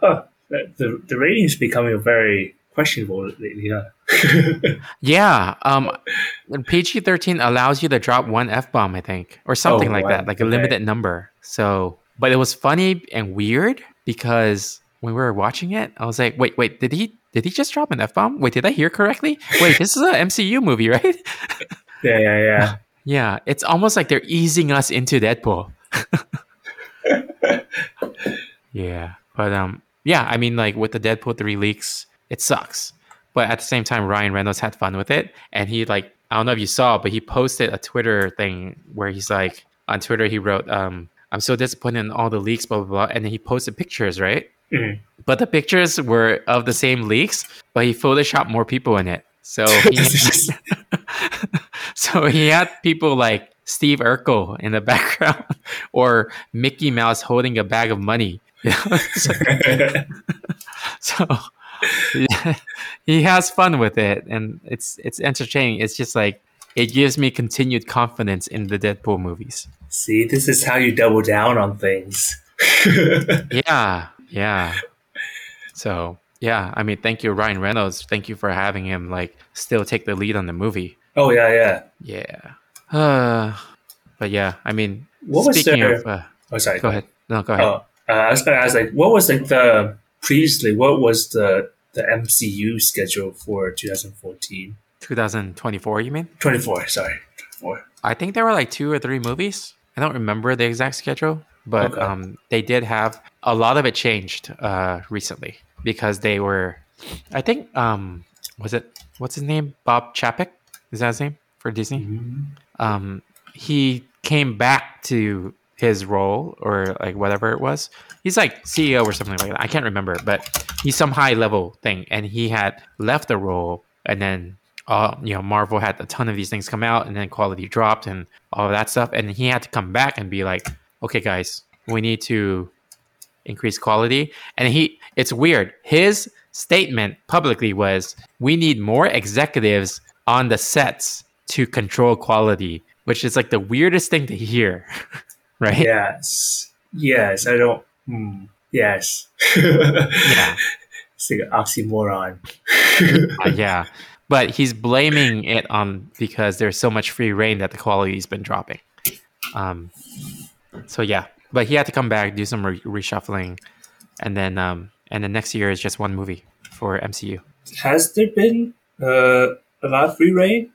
huh. The, the rating is becoming very questionable lately. Huh? Yeah, um, PG thirteen allows you to drop one F bomb, I think, or something Oh, like wow. that, like a Okay. limited number. So, but it was funny and weird because when we were watching it, I was like, wait, wait, did he did he just drop an F bomb? Wait, did I hear correctly? Wait, this is an MCU movie, right? yeah, yeah, yeah. Yeah, it's almost like they're easing us into Deadpool. yeah, but um, yeah, I mean, like with the Deadpool three leaks, it sucks. But at the same time, Ryan Reynolds had fun with it, and he like I don't know if you saw, but he posted a Twitter thing where he's like on Twitter he wrote, um, "I'm so disappointed in all the leaks, blah blah blah," and then he posted pictures, right? Mhm. But the pictures were of the same leaks, but he photoshopped more people in it. So he so he had people like Steve Urkel in the background or Mickey Mouse holding a bag of money. So, so, he has fun with it and it's it's entertaining. It's just like it gives me continued confidence in the Deadpool movies. See, this is how you double down on things. Yeah, yeah. So yeah, I mean, thank you, Ryan Reynolds. Thank you for having him like still take the lead on the movie. oh yeah, yeah. Yeah. Uh, but yeah, I mean, What was their- of, uh, Oh, sorry. go ahead. No, go ahead. Oh, uh, I was gonna ask, like, what was like the previously? What was the the MCU schedule for 2014? 2024, you mean? 24. Sorry, 24. I think there were like two or three movies. I don't remember the exact schedule, but Okay. um, they did have a lot of it changed uh, recently because they were. I think um, was it what's his name? Bob Chapek is that his name for Disney? Mm-hmm. um, he came back to his role or like whatever it was. He's like CEO or something like that. I can't remember, but he's some high level thing, and he had left the role, and then uh, you know Marvel had a ton of these things come out, and then quality dropped and all that stuff, and he had to come back and be like, okay, guys, we need to increase quality, and he it's weird. His statement publicly was, we need more executives on the sets to control quality, which is like the weirdest thing to hear, right? Yes. Yes. I don't. Hmm. Yes. Yeah. It's like an oxymoron. Uh, yeah. But he's blaming it on because there's so much free reign that the quality's been dropping. Um, so yeah, but he had to come back, do some re- reshuffling, and then um, and then next year is just one movie for MCU. Has there been uh, a lot of free reign?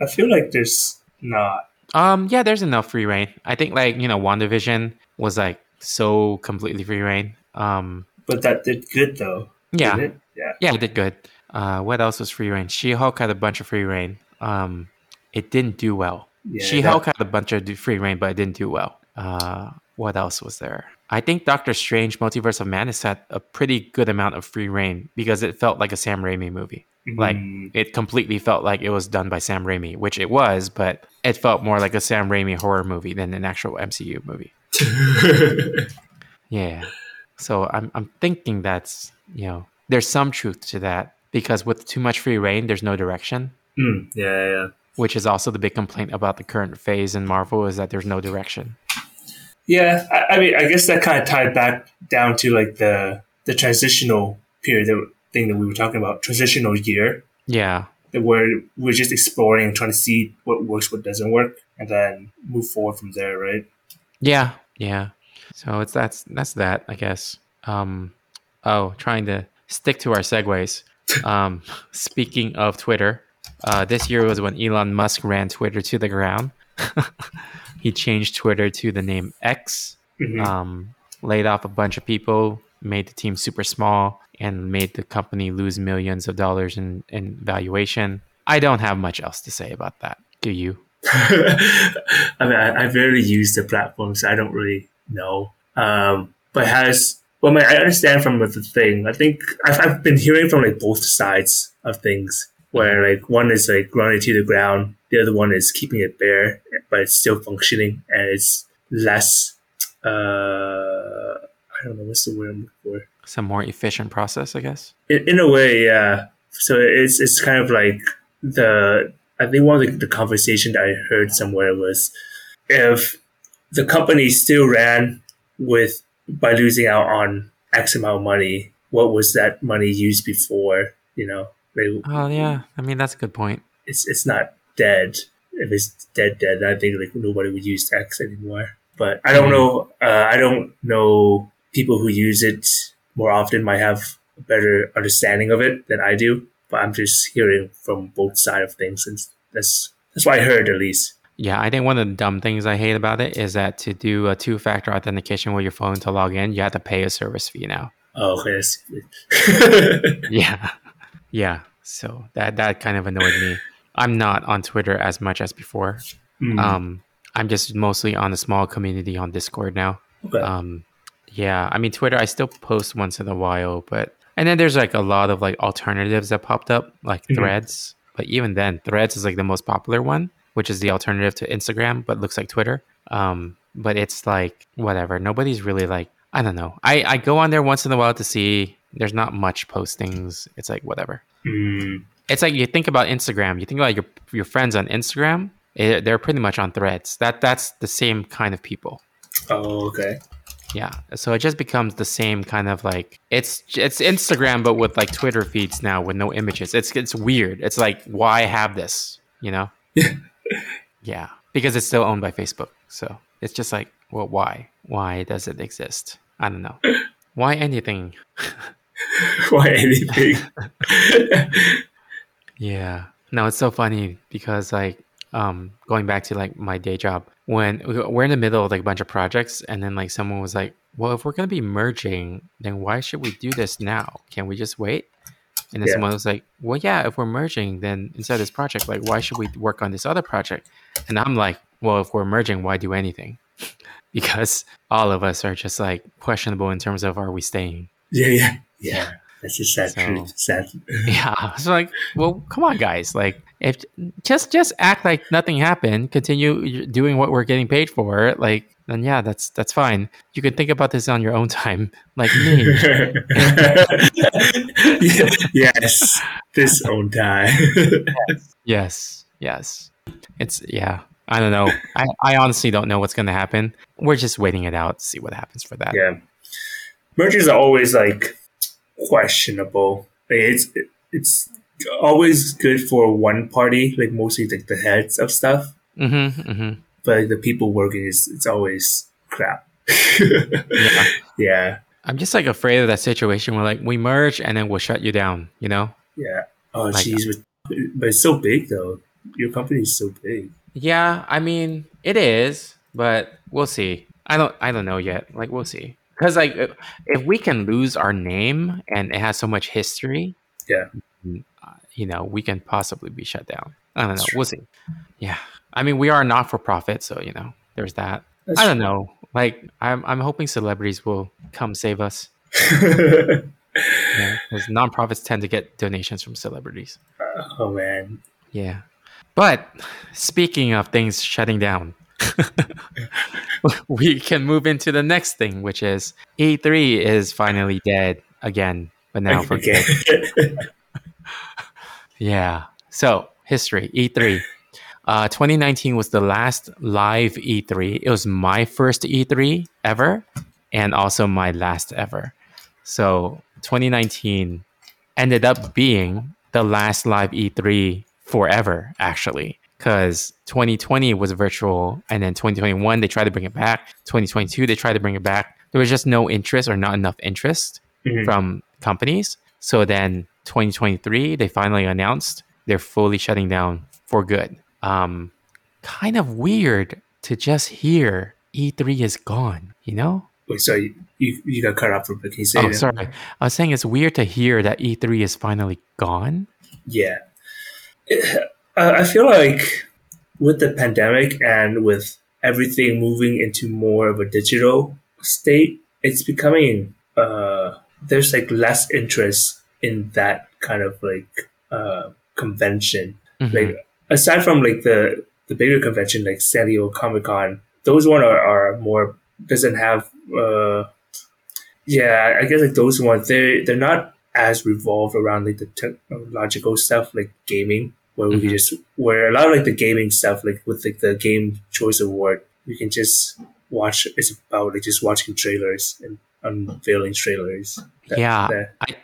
I feel like there's not. Um, yeah, there's enough free reign. I think like you know, WandaVision was like so completely free reign. Um, But that did good though. yeah? Yeah. Yeah, it did good. Uh, what else was free reign? She Hulk had a bunch of free reign. Um, it didn't do well. Yeah, she Hulk had a bunch of free reign, but it didn't do well. Uh, what else was there? I think Doctor Strange: Multiverse of Madness had a pretty good amount of free reign because it felt like a Sam Raimi movie. Like Mm, it completely felt like it was done by Sam Raimi, which it was, but it felt more like a Sam Raimi horror movie than an actual MCU movie. Yeah. So I'm I'm thinking that's you know there's some truth to that because with too much free reign, there's no direction, mm, yeah, yeah. which is also the big complaint about the current phase in Marvel is that there's no direction. Yeah, I, I mean, I guess that kind of tied back down to like the the transitional period that, thing that we were talking about, transitional year, Yeah. that where we're just exploring and trying to see what works, what doesn't work, and then move forward from there, right? Yeah. Yeah. So it's that's that's that I guess. Um. Oh, trying to stick to our segues. Um. speaking of Twitter, uh, this year was when Elon Musk ran Twitter to the ground. he changed Twitter to the name X. Mhm. um, laid off a bunch of people, made the team super small, and made the company lose millions of dollars in, in valuation. I don't have much else to say about that. Do you? I mean, I, I rarely use the platform, so I don't really know. Um, but has well, I, mean, I understand from the thing. I think I've, I've been hearing from like both sides of things, where like one is like running to the ground, the other one is keeping it bare, but it's still functioning and it's less. Uh, I don't know what's the word I'm looking for. Some more efficient process, I guess. In, in a way, yeah, so it's it's kind of like the I think one of the, the conversation that I heard somewhere was if the company still ran with by losing out on X amount of money, what was that money used before? You know, like, Oh yeah, I mean that's a good point. it's it's not dead. If it's dead, dead, I think like nobody would use X anymore. But I don't Mhm. know. Uh, I don't know people who use it more often might have a better understanding of it than I do. But I'm just hearing from both side of things, and that's that's what I heard at least. Yeah, I think one of the dumb things I hate about it is that to do a two-factor authentication with your phone to log in, you have to pay a service fee now. Oh, okay. Yeah, yeah. So that that kind of annoyed me. I'm not on Twitter as much as before. Hmm, Um, I'm just mostly on a small community on Discord now. okay. Um, yeah, I mean Twitter. I still post once in a while, but and then there's like a lot of like alternatives that popped up, like Mhm. Threads. But even then, Threads is like the most popular one, which is the alternative to Instagram, but looks like Twitter. Um, but it's like whatever. Nobody's really like I don't know. I I go on there once in a while to see. There's not much postings. It's like whatever. Hmm, It's like you think about Instagram. You think about your your friends on Instagram. eh, they're pretty much on Threads. That that's the same kind of people. oh, okay. Yeah. So it just becomes the same kind of like it's it's Instagram but with like Twitter feeds now with no images. It's it's weird. It's like why have this, you know? yeah. Because it's still owned by Facebook. So it's just like, well, why? Why does it exist? I don't know. Why anything? Why anything? Yeah. No, it's so funny because like um going back to like my day job when we're in the middle of like a bunch of projects and then like someone was like, "Well, if we're going to be merging, then why should we do this now? Can we just wait?" And then Yeah. someone was like, "Well, yeah, if we're merging, then inside this project, like why should we work on this other project?" And I'm like, "Well, if we're merging, why do anything?" because all of us are just like questionable in terms of are we staying? yeah, yeah, yeah. That's just sad So- truth. Sad. Yeah, it's like, well, come on, guys. Like, if just just act like nothing happened, continue doing what we're getting paid for. Like, then yeah, that's that's fine. You can think about this on your own time, like me. yes, this own time. yes, yes. It's yeah. I don't know. I, I honestly don't know what's gonna happen. We're just waiting it out to see what happens for that. yeah, mergers are always like questionable. It's it's always good for one party, like mostly like the heads of stuff. Mm-hmm. Mm-hmm. But like, the people working is it's always crap. Yeah. yeah, I'm just like afraid of that situation where like we merge and then we'll shut you down. You know? yeah. Oh, jeez, but, but it's so big though. Your company is so big. Yeah, I mean it is, but we'll see. I don't I don't know yet. Like we'll see. Cuz like if we can lose our name and it has so much history, Yeah. You know, we can possibly be shut down. I don't know. We'll see. Yeah. I mean, we are not for profit, so you know, there's that. That's I don't know. Like I'm I'm hoping celebrities will come save us. Yeah. Nonprofits tend to get donations from celebrities. oh man. Yeah. But speaking of things shutting down, we can move into the next thing, which is E3 is finally dead again, but now for good. Yeah. So, history E3. Uh, 2019 was the last live E3. It was my first E3 ever and also my last ever. So, 2019 ended up being the last live E3 forever, actually, because 2020 was virtual, and then 2021 they tried to bring it back. 2022 they tried to bring it back. There was just no interest or not enough interest Mhm. from companies. So then 2023 they finally announced they're fully shutting down for good. Um, kind of weird to just hear E3 is gone. You know? Wait, sorry, you you got cut off for a bit. You Oh, sorry. I was saying it's weird to hear that E3 is finally gone. Yeah. Uh, I feel like with the pandemic and with everything moving into more of a digital state, it's becoming, uh, there's like less interest in that kind of like, uh, convention. Mhm. Like, aside from like the, the bigger convention, like San Diego Comic Con, those one are, are more, doesn't have, uh, yeah, I guess like those ones, they they're not as revolved around like the technological stuff, like gaming, where we Mhm. can just where a lot of like the gaming stuff, like with like the Game Choice Award, we can just watch. It's about like just watching trailers and unveiling trailers. That- yeah, that- I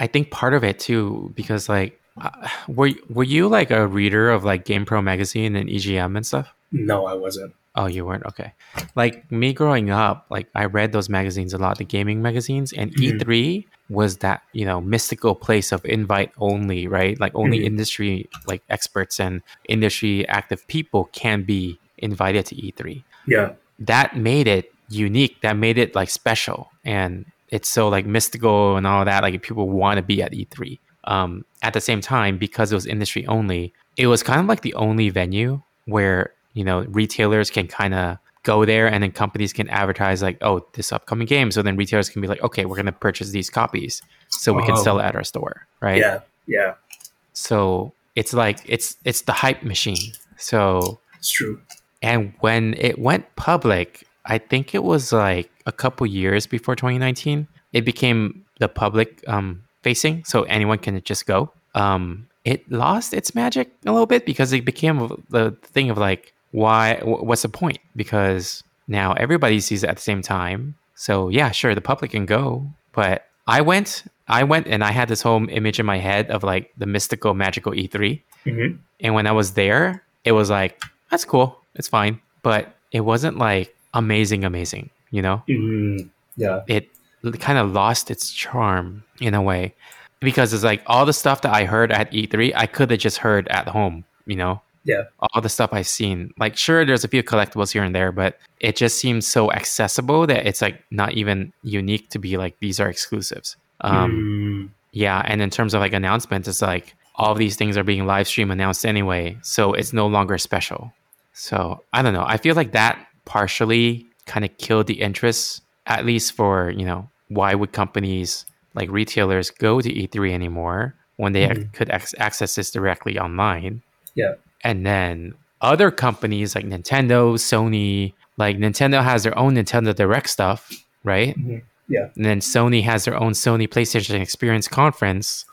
I think part of it too because like uh, were were you like a reader of like Game Pro magazine and EGM and stuff? no, I wasn't. Oh, you weren't okay. Like me growing up, like I read those magazines a lot, the gaming magazines, and Mhm. E3 was that you know mystical place of invite only, right? Like only Mhm. industry like experts and industry active people can be invited to E3. Yeah. That made it unique. That made it like special, and it's so like mystical and all that. Like people want to be at E3. Um, at the same time, because it was industry only, it was kind of like the only venue where you know retailers can kind of go there and then companies can advertise like oh this upcoming game so then retailers can be like okay we're going to purchase these copies so we can Oh. sell it at our store right Yeah. Yeah. so it's like it's it's the hype machine so It's true. and when it went public i think it was like a couple years before 2019 it became the public um facing so anyone can just go. Um it lost its magic a little bit because it became the thing of like why what's the point? Because now everybody sees it at the same time. So yeah sure the public can go but i went i went and i had this whole image in my head of like the mystical magical e3 hmm and when I was there, it was like, that's cool. It's fine. But it wasn't like amazing, amazing, you know? mm Yeah. It kind of lost its charm in a way because it's like all the stuff that I heard at E3, I could have just heard at home, you know? Yeah. All the stuff I've seen. Like, sure, there's a few collectibles here and there, but it just seems so accessible that it's like not even unique to be like, these are exclusives. Um, Mm. yeah, and in terms of like announcements, it's like all these things are being live stream announced anyway, so it's no longer special. So I don't know. I feel like that partially kind of killed the interest, at least for you know why would companies like retailers go to E3 anymore when they Mhm. could ac- access this directly online? Yeah. And then other companies like Nintendo, Sony, like Nintendo has their own Nintendo Direct stuff, right? Mhm. Yeah. And then Sony has their own Sony PlayStation Experience conference.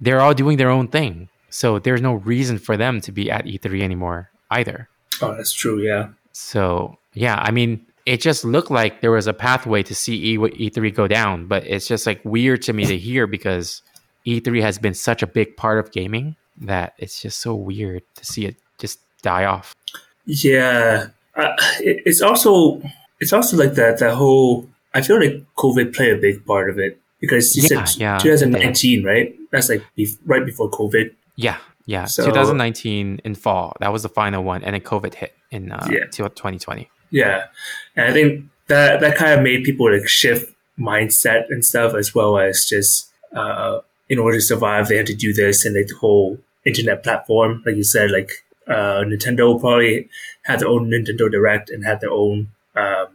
They're all doing their own thing. So there's no reason for them to be at E3 anymore either. Oh, that's true. Yeah. So yeah, I mean, it just looked like there was a pathway to see E- E3 go down, but it's just like weird to me to hear because E3 has been such a big part of gaming that it's just so weird to see it just die off. Yeah, uh, it, it's also it's also like that that whole. I feel like COVID played a big part of it because you Yeah, said yeah, 2019, right? That's like bef- right before COVID. Yeah, yeah. So- 2019 in fall, that was the final one, and then COVID hit in uh, Yeah. 2020. Yeah, and I think that that kind of made people like shift mindset and stuff as well as just uh, in order to survive, they had to do this and like the whole internet platform, like you said, like uh, Nintendo probably had their own Nintendo Direct and had their own um,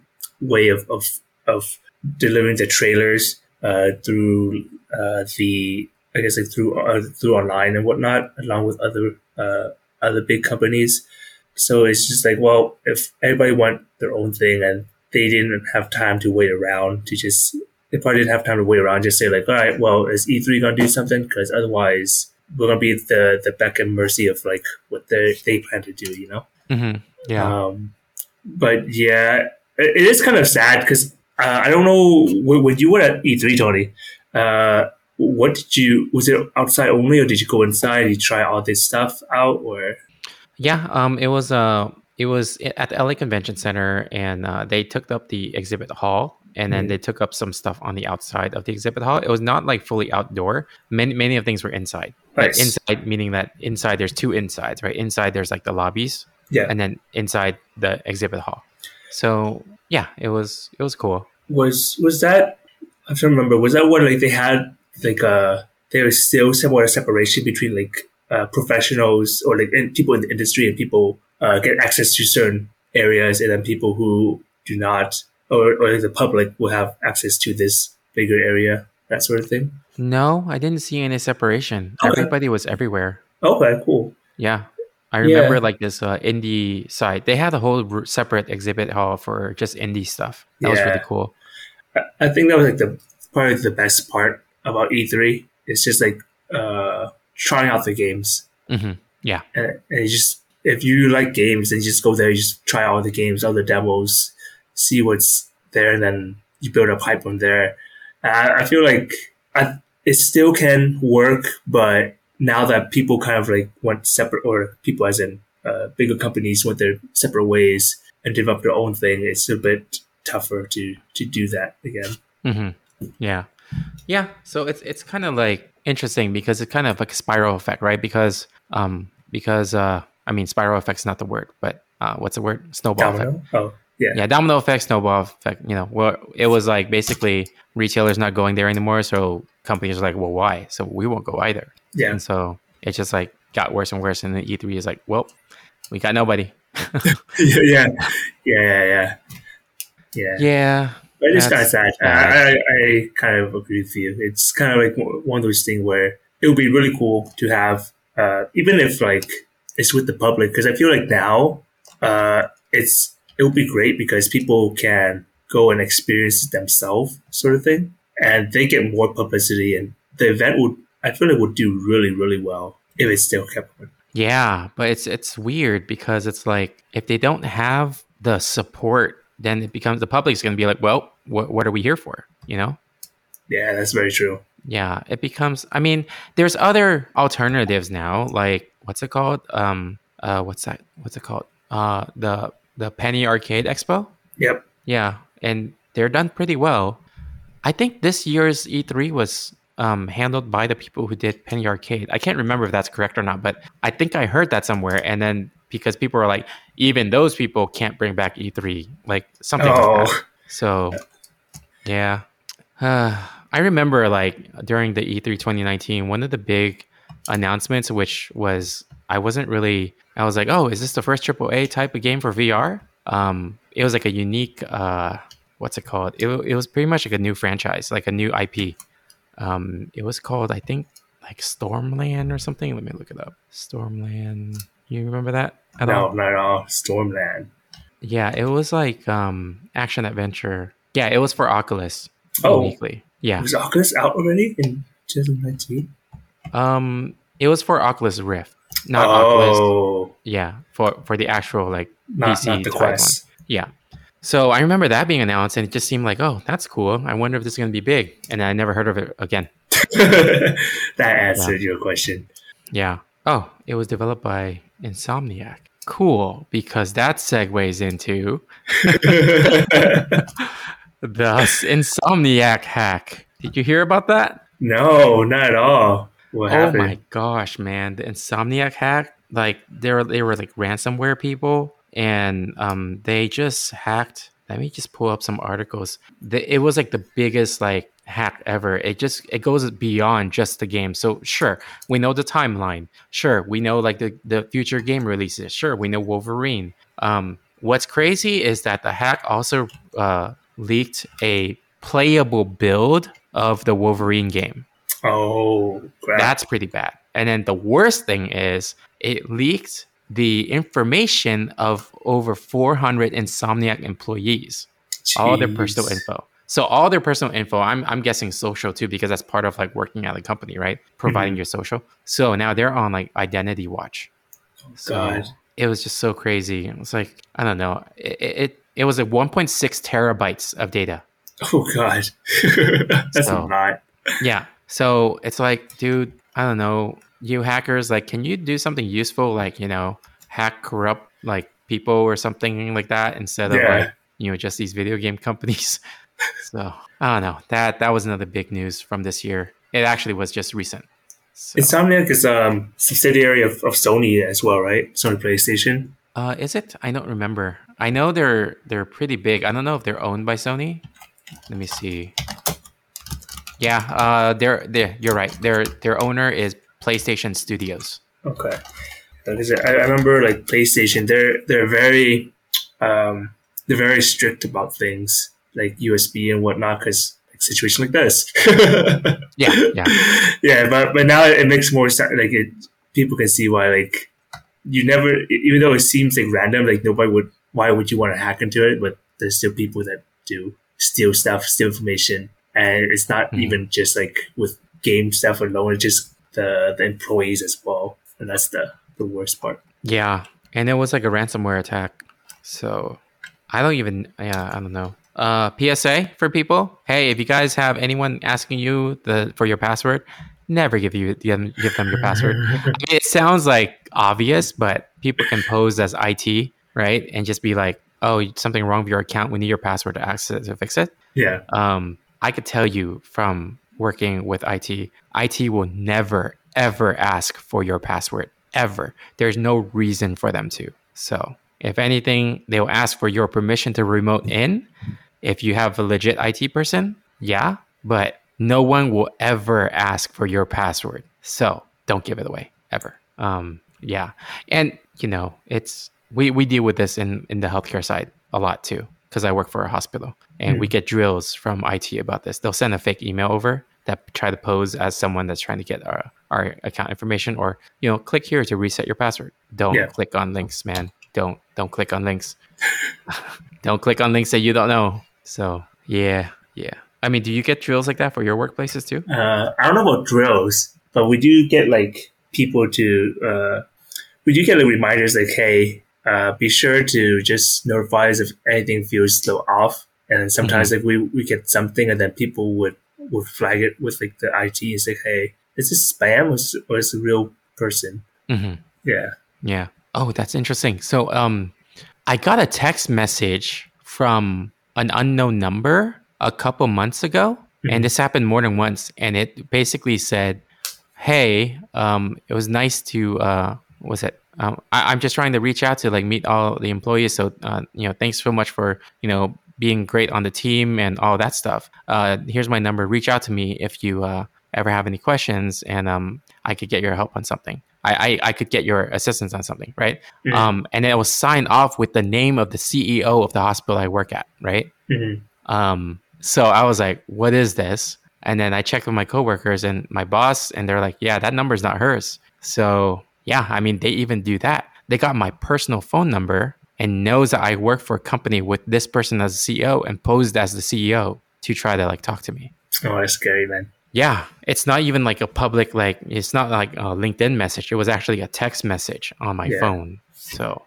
way of, of of delivering the trailers uh, through uh, the I guess like through uh, through online and whatnot, along with other uh, other big companies. So it's just like, well, if everybody want their own thing and they didn't have time to wait around to just, they probably didn't have time to wait around. Just say like, all right, well, is E3 gonna do something? Because otherwise, we're gonna be at the the beck and mercy of like what they they plan to do. You know. hmm Yeah. Um, but yeah, it, it is kind of sad because uh, I don't know when, when you were at E3, Tony. Uh, what did you? Was it outside only, or did you go inside? You try all this stuff out, or? Yeah, um, it was uh, it was at the LA Convention Center, and uh, they took up the exhibit hall, and then Mhm. they took up some stuff on the outside of the exhibit hall. It was not like fully outdoor. Many many of things were inside. But Nice. inside meaning that inside there's two insides, right? Inside there's like the lobbies, Yeah. and then inside the exhibit hall. So yeah, it was it was cool. was was that I'm trying to remember was that what like they had like uh there was still somewhat a separation between like uh, professionals or like in, people in the industry and people uh, get access to certain areas and then people who do not or, or the public will have access to this bigger area that sort of thing No, I didn't see any separation. Okay. Everybody was everywhere. okay cool Yeah. I Yeah. remember like this uh, indie side. They had a whole r- separate exhibit hall for just indie stuff. That was really cool. I- I think that was like the probably the best part about E3. It's just like uh, trying out the games, hmm Yeah. and, and just if you like games, then you just go there, you just try all the games, all the demos, see what's there, and then you build a from there. I, I feel like I, it still can work, but now that people kind of like went separate, or people as in uh, bigger companies went their separate ways and develop their own thing, it's a bit tougher to to do that again. hmm Yeah, yeah. So it's it's kind of like interesting because it's kind of like a spiral effect, right? Because um because uh I mean spiral effect's not the word, but uh what's the word? Snowball effect. Domino? Oh, yeah. Yeah, domino effect, snowball effect. You know, well, it was like basically retailers not going there anymore, so companies are like, well, why? So we won't go either. Yeah. And so it just like got worse and worse, and then E3 is like, well, we got nobody. yeah, yeah, yeah, yeah, yeah. yeah, But it's kind of sad. I, I, I kind of agree with you. It's kind of like one of those things where it would be really cool to have, uh, even if like it's with the public, because I feel like now uh, it's it would be great because people can go and experience it themselves, sort of thing, and they get more publicity, and the event would I feel it would do really really well if it's still kept going. Yeah, but it's it's weird because it's like if they don't have the support, then it becomes the public's going to be like, well, what what are we here for? You know? Yeah, that's very true. Yeah, it becomes. I mean, there's other alternatives now. Like what's it called? Um, uh, what's that? What's it called? Uh, the the Penny Arcade Expo. Yep. Yeah, and they're done pretty well. I think this year's E3 was um, handled by the people who did Penny Arcade. I can't remember if that's correct or not, but I think I heard that somewhere. And then because people are like, even those people can't bring back E3, like something like Oh, that. So, yeah. Uh, I remember like during the E E3 2019, one of the big announcements, which was I wasn't really, I was like, oh, is this the first AAA type of game for VR? Um, it was like a unique, uh, what's it called? It, it was pretty much like a new franchise, like a new IP. Um, it was called, I think, like Stormland or something. Let me look it up. Stormland. You remember that at no, all? not at all. Stormland. Yeah, it was like um action adventure. Yeah, it was for Oculus Oh. uniquely. Yeah. Was Oculus out already in 2019? Um it was for Oculus Rift. Not Oculus. oh, Yeah, for for the actual like not, PC not the Quest. Yeah. So I remember that being announced and it just seemed like, oh, that's cool. I wonder if this is gonna be big. And I never heard of it again. that answered your question. Yeah. Oh, it was developed by Insomniac. Cool, because that segues into the Insomniac hack. Did you hear about that? no, not at all. What happened? Oh happened? my gosh, man! The Insomniac hack, like they were they were like ransomware people, and um, they just hacked. Let me just pull up some articles. The, it was like the biggest like hack ever. It just it goes beyond just the game. So sure, we know the timeline. Sure, we know like the the future game releases. Sure, we know Wolverine. Um, what's crazy is that the hack also uh, leaked a playable build of the Wolverine game. Oh, crap. That's pretty bad. And then the worst thing is it leaked the information of over 400 Insomniac employees, all their personal info. So all their personal info, I'm I'm guessing social too because that's part of like working at a company, right? Providing mm-hmm. your social. So now they're on like identity watch. So God. it was just so crazy. It was like I don't know. It it, it was like 1.6 terabytes of data. Oh, God. That's So- a lot. Yeah. So it's like, dude, I don't know, you hackers, like, can you do something useful, like, you know, hack corrupt like people or something like that instead of Yeah. like, you know, just these video game companies. so I don't know. That that was another big news from this year. It actually was just recent. So, Insomniac is um subsidiary of, of Sony as well, right? Sony PlayStation. uh, is it? I don't remember. I know they're they're pretty big. I don't know if they're owned by Sony. Let me see. Yeah, uh, they're they you're right. Their their owner is PlayStation Studios. Okay. I I remember like PlayStation. They're they're very um they're very strict about things like USB and whatnot because like situation like this. Yeah, yeah. yeah, but but now it makes more sense. Like it, people can see why. Like you never, even though it seems like random, like nobody would. Why would you want to hack into it? But there's still people that do steal stuff, steal information, and it's not Mhm. even just like with game stuff alone; it's just the the employees as well, and that's the the worst part. Yeah, and it was like a ransomware attack. So I don't even. Yeah, I don't know. Uh, PSA for people. Hey, if you guys have anyone asking you the for your password, never give you give give them your password. I mean, it sounds like obvious, but people can pose as IT, right, and just be like, "Oh, something wrong with your account. We need your password to access to fix it." Yeah, um, I could tell you from working with IT, IT will never ever ask for your password ever. There's no reason for them to. So if anything, they will ask for your permission to remote in. If you have a legit IT person, yeah, but no one will ever ask for your password. So don't give it away ever. Um, yeah, and you know it's we we deal with this in in the healthcare side a lot too because I work for a hospital and we get drills from IT about this. They'll send a fake email over that try to pose as someone that's trying to get our, our account information or you know click here to reset your password. Don't Yeah. click on links, man. Don't don't click on links. don't click on links that you don't know. So yeah, yeah. I mean, do you get drills like that for your workplaces too? uh, I don't know about drills, but we do get like people to uh, we do get like reminders like, hey, uh, be sure to just notify us if anything feels still off. And then sometimes like we, we get something and then people would would flag it with like the IT and say, hey, is this spam or is, or is it a real person? hmm Yeah. Yeah. Oh, that's interesting. So, um, I got a text message from an unknown number a couple months ago, and this happened more than once. And it basically said, "Hey, um, it was nice to uh, was it? Um, I, I'm just trying to reach out to like meet all the employees. So, uh, you know, thanks so much for you know being great on the team and all that stuff. Uh, here's my number. Reach out to me if you uh, ever have any questions, and um, I could get your help on something. I, I, I could get your assistance on something, right? Mhm. Um, and it was signed off with the name of the CEO of the hospital I work at, right? hmm Um, so I was like, what is this? And then I checked with my coworkers and my boss, and they're like, yeah, that number's not hers. So yeah, I mean, they even do that. They got my personal phone number and knows that I work for a company with this person as the CEO and posed as the CEO to try to like talk to me. Oh, that's scary, man. Yeah, it's not even like a public like it's not like a LinkedIn message. It was actually a text message on my Yeah. phone. So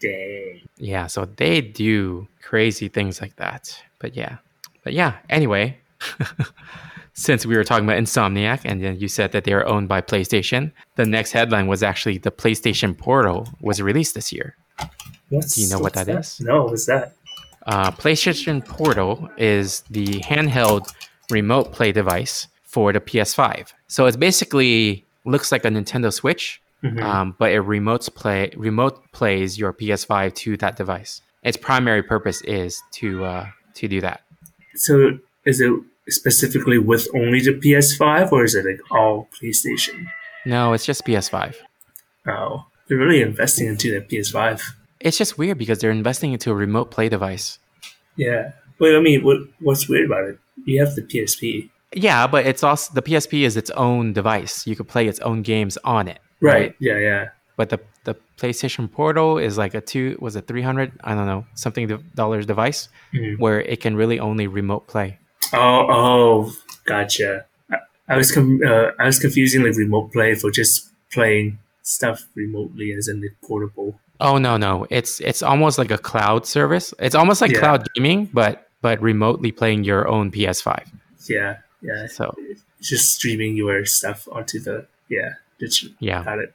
Dang. yeah, so they do crazy things like that. But yeah. But yeah, anyway, since we were talking about Insomniac and then you said that they are owned by PlayStation, the next headline was actually the PlayStation Portal was released this year. What's, Do you know what what's that is? No, what's that? Uh, PlayStation Portal is the handheld remote play device for the PS5. So it basically looks like a Nintendo Switch, Mhm. um, but it remotes play remote plays your PS5 to that device. Its primary purpose is to uh, to do that. So is it specifically with only the PS5 or is it like all PlayStation? No, it's just PS5. Oh, they're really investing into the PS5. It's just weird because they're investing into a remote play device. Yeah. But I mean, what what's weird about it? You have the PSP. Yeah, but it's also the PSP is its own device. You could play its own games on it. Right. Yeah, yeah. but the the PlayStation Portal is like a two was it three hundred I don't know something dollars device Mhm. where it can really only remote play. Oh, oh, gotcha. I, I was com- uh, I was confusing like remote play for just playing stuff remotely as in the portable. Oh no no it's it's almost like a cloud service. It's almost like Yeah. cloud gaming, but but remotely playing your own PS5. Yeah, yeah. So It's just streaming your stuff onto the yeah. Yeah, got it.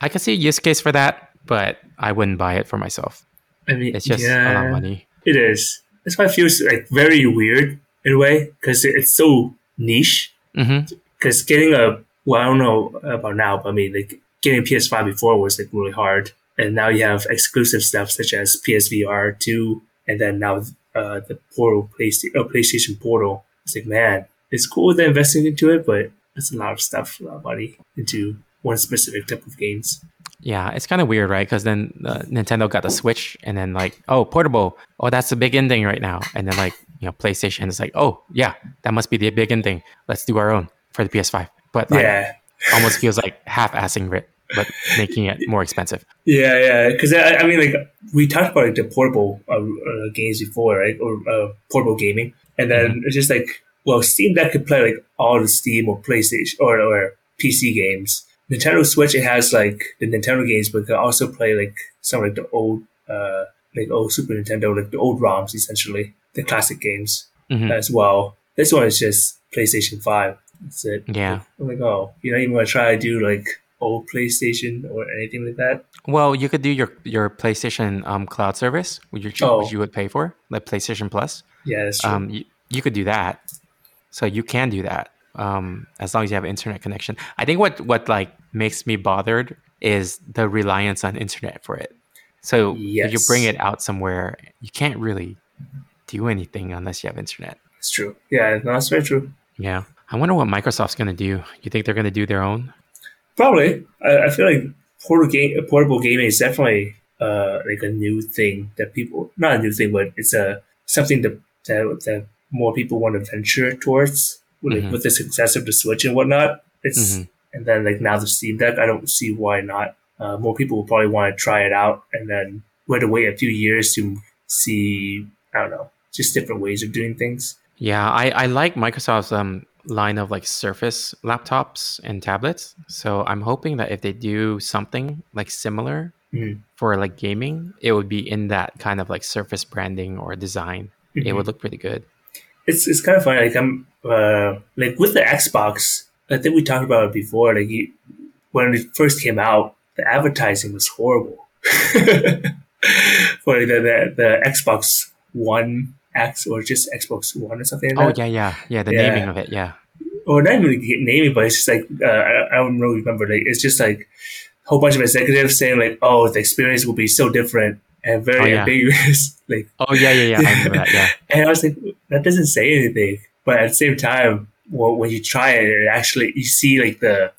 I can see a use case for that, but I wouldn't buy it for myself. I mean, It's just yeah, a lot of money. It is. That's why it feels like very weird in a way because it's so niche. Because getting a well, I don't know about now, but I mean, like getting PS5 before was like really hard, and now you have exclusive stuff such as PSVR two, and then now uh, the Portal PlayStation, uh, PlayStation Portal. It's like man, it's cool they're investing into it, but it's a lot of stuff, a lot of money into one specific type of games. Yeah, it's kind of weird, right? Because then uh, Nintendo got the Switch, and then like, oh, portable. Oh, that's the big ending right now. And then like, you know, PlayStation is like, oh, yeah, that must be the big ending. Let's do our own for the PS5. But like, yeah, almost feels like half-assing it. but making it more expensive. Yeah, yeah. Because I, I mean, like we talked about like the portable uh, uh, games before, right? Or uh, portable gaming, and then it's just like, well, Steam Deck could play like all the Steam or PlayStation or, or PC games. Nintendo Switch, it has like the Nintendo games, but it can also play like some like the old, uh, like old Super Nintendo, like the old ROMs, essentially the classic games Mhm. as well. This one is just PlayStation Five. That's it. Yeah. I'm like, oh, you don't even want to try to do like old PlayStation or anything like that. Well, you could do your your PlayStation um, cloud service, which you, Oh. which you would pay for, like PlayStation Plus. Yeah, that's true. Um, you, you could do that. So you can do that um, as long as you have internet connection. I think what what like makes me bothered is the reliance on internet for it. So if you bring it out somewhere, you can't really do anything unless you have internet. it's true. Yeah, that's very true. Yeah. I wonder what Microsoft's going to do. You think they're going to do their own? Probably. I, I feel like portable game, portable gaming is definitely uh, like a new thing that people not a new thing, but it's a something that that, that more people want to venture towards with, like, Mhm. with the success of the Switch and whatnot. It's Mhm. and then like now the Steam Deck, I don't see why not. Uh, more people will probably want to try it out, and then we had to wait a few years to see. I don't know, just different ways of doing things. Yeah, I, I like Microsoft's um, line of like Surface laptops and tablets. So I'm hoping that if they do something like similar Mhm. for like gaming, it would be in that kind of like Surface branding or design. It Mhm. would look pretty good. it's it's kind of funny. Like I'm uh, like with the Xbox. I think we talked about it before. Like you, when it first came out, the advertising was horrible for the, the the Xbox One X or just Xbox One or something. Like Oh that. yeah, yeah, yeah. The Yeah. naming of it, yeah, Or not even naming, but it's just like uh, I, I don't really remember. Like it's just like a whole bunch of executives saying like, "Oh, the experience will be so different and very Oh, yeah. ambiguous." like Oh yeah, yeah, yeah. I that. Yeah, and I was like, that doesn't say anything. But at the same time, well, when you try it, it actually you see like the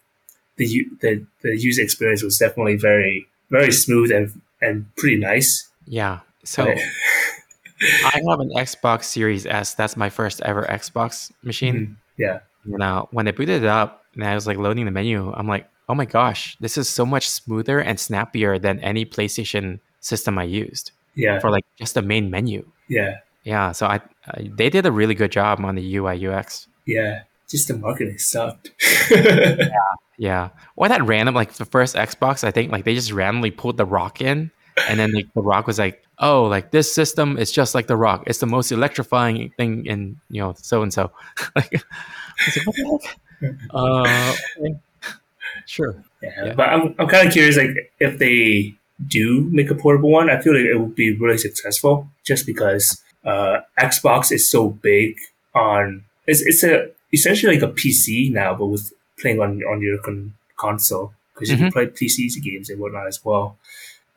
the the the user experience was definitely very very smooth and and pretty nice. yeah. So But- I have an Xbox Series S. That's my first ever Xbox machine. Mhm. Yeah, Now, when I booted it up and I was like loading the menu, I'm like, oh my gosh, this is so much smoother and snappier than any PlayStation system I used yeah, for like just the main menu. yeah, Yeah, so I, I they did a really good job on the UI UX. yeah. Just the marketing sucked. Yeah, or that random like the first Xbox, I think like they just randomly pulled the Rock in, and then like, the Rock was like, oh, like this system is just like the Rock. It's the most electrifying thing in you know so and so. Like, I was like, what the heck? Uh, okay. sure. yeah, Yeah. but I'm I'm kind of curious, like if they do make a portable one, I feel like it would be really successful, just because uh, Xbox is so big on it's it's a essentially like a PC now, but with playing on on your con- console because you can play PC games and whatnot as well.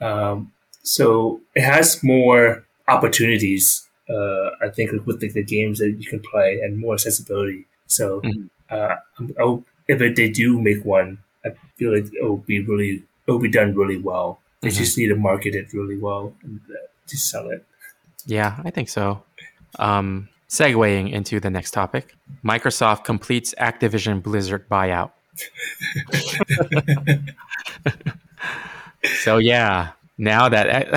Um, so it has more opportunities, uh, I think, with the, the games that you can play and more accessibility. So Mhm. uh, I if it, they do make one, I feel like it will be really it will be done really well. They Mhm. just need to market it really well and uh, just sell it. Yeah, I think so. Um, segueing into the next topic, Microsoft completes Activision Blizzard buyout. so yeah, now that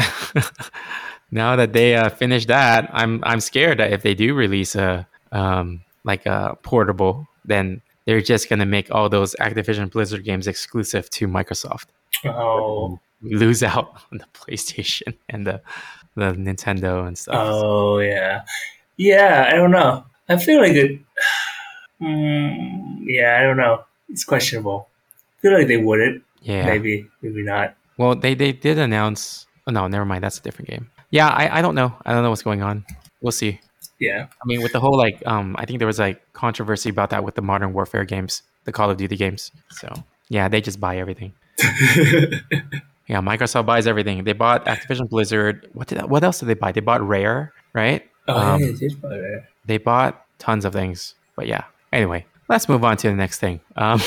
now that they uh, finished that, I'm I'm scared that if they do release a um, like a portable, then they're just gonna make all those Activision Blizzard games exclusive to Microsoft. Oh, We lose out on the PlayStation and the the Nintendo and stuff. oh yeah, yeah. I don't know. I feel like it. Mm, yeah, I don't know. It's questionable. I feel like they wouldn't. yeah. Maybe, maybe not. Well, they they did announce. Oh no, never mind. That's a different game. Yeah, I, I don't know. I don't know what's going on. We'll see. Yeah, I mean, with the whole like, um, I think there was like controversy about that with the Modern Warfare games, the Call of Duty games. So yeah, they just buy everything. Yeah, Microsoft buys everything. They bought Activision Blizzard. What did what else did they buy? They bought Rare, right? oh Um, yeah, probably right. They bought tons of things. But yeah. Anyway, let's move on to the next thing. Um,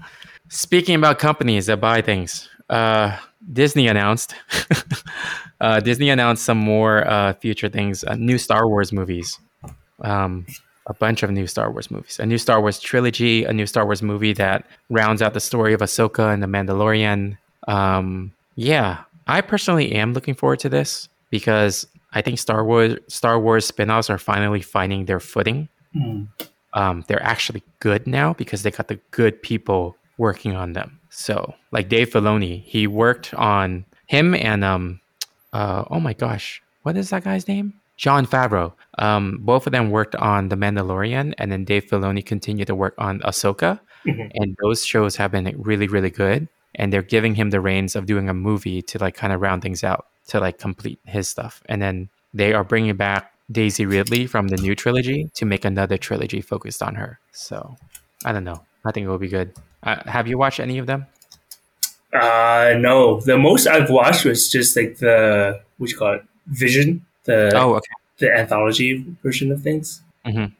speaking about companies that buy things, uh, Disney announced. uh, Disney announced some more uh, future things, uh, new Star Wars movies. Um, a bunch of new Star Wars movies, a new Star Wars trilogy, a new Star Wars movie that rounds out the story of Ahsoka and the Mandalorian. Um, yeah, I personally am looking forward to this because I think Star Wars Star Wars spin-offs are finally finding their footing. Mm. Um, they're actually good now because they got the good people working on them. So, like Dave Filoni, he worked on him and um, uh, oh my gosh, what is that guy's name? Jon Favreau. Um, both of them worked on The Mandalorian, and then Dave Filoni continued to work on Ahsoka. Mhm. And those shows have been really, really good. And they're giving him the reins of doing a movie to like kind of round things out to like complete his stuff. And then they are bringing back Daisy Ridley from the new trilogy to make another trilogy focused on her. So I don't know. I think it will be good. Uh, have you watched any of them? Uh, no. The most I've watched was just like the what you call it, Vision, the Oh, okay. the anthology version of things. Mhm.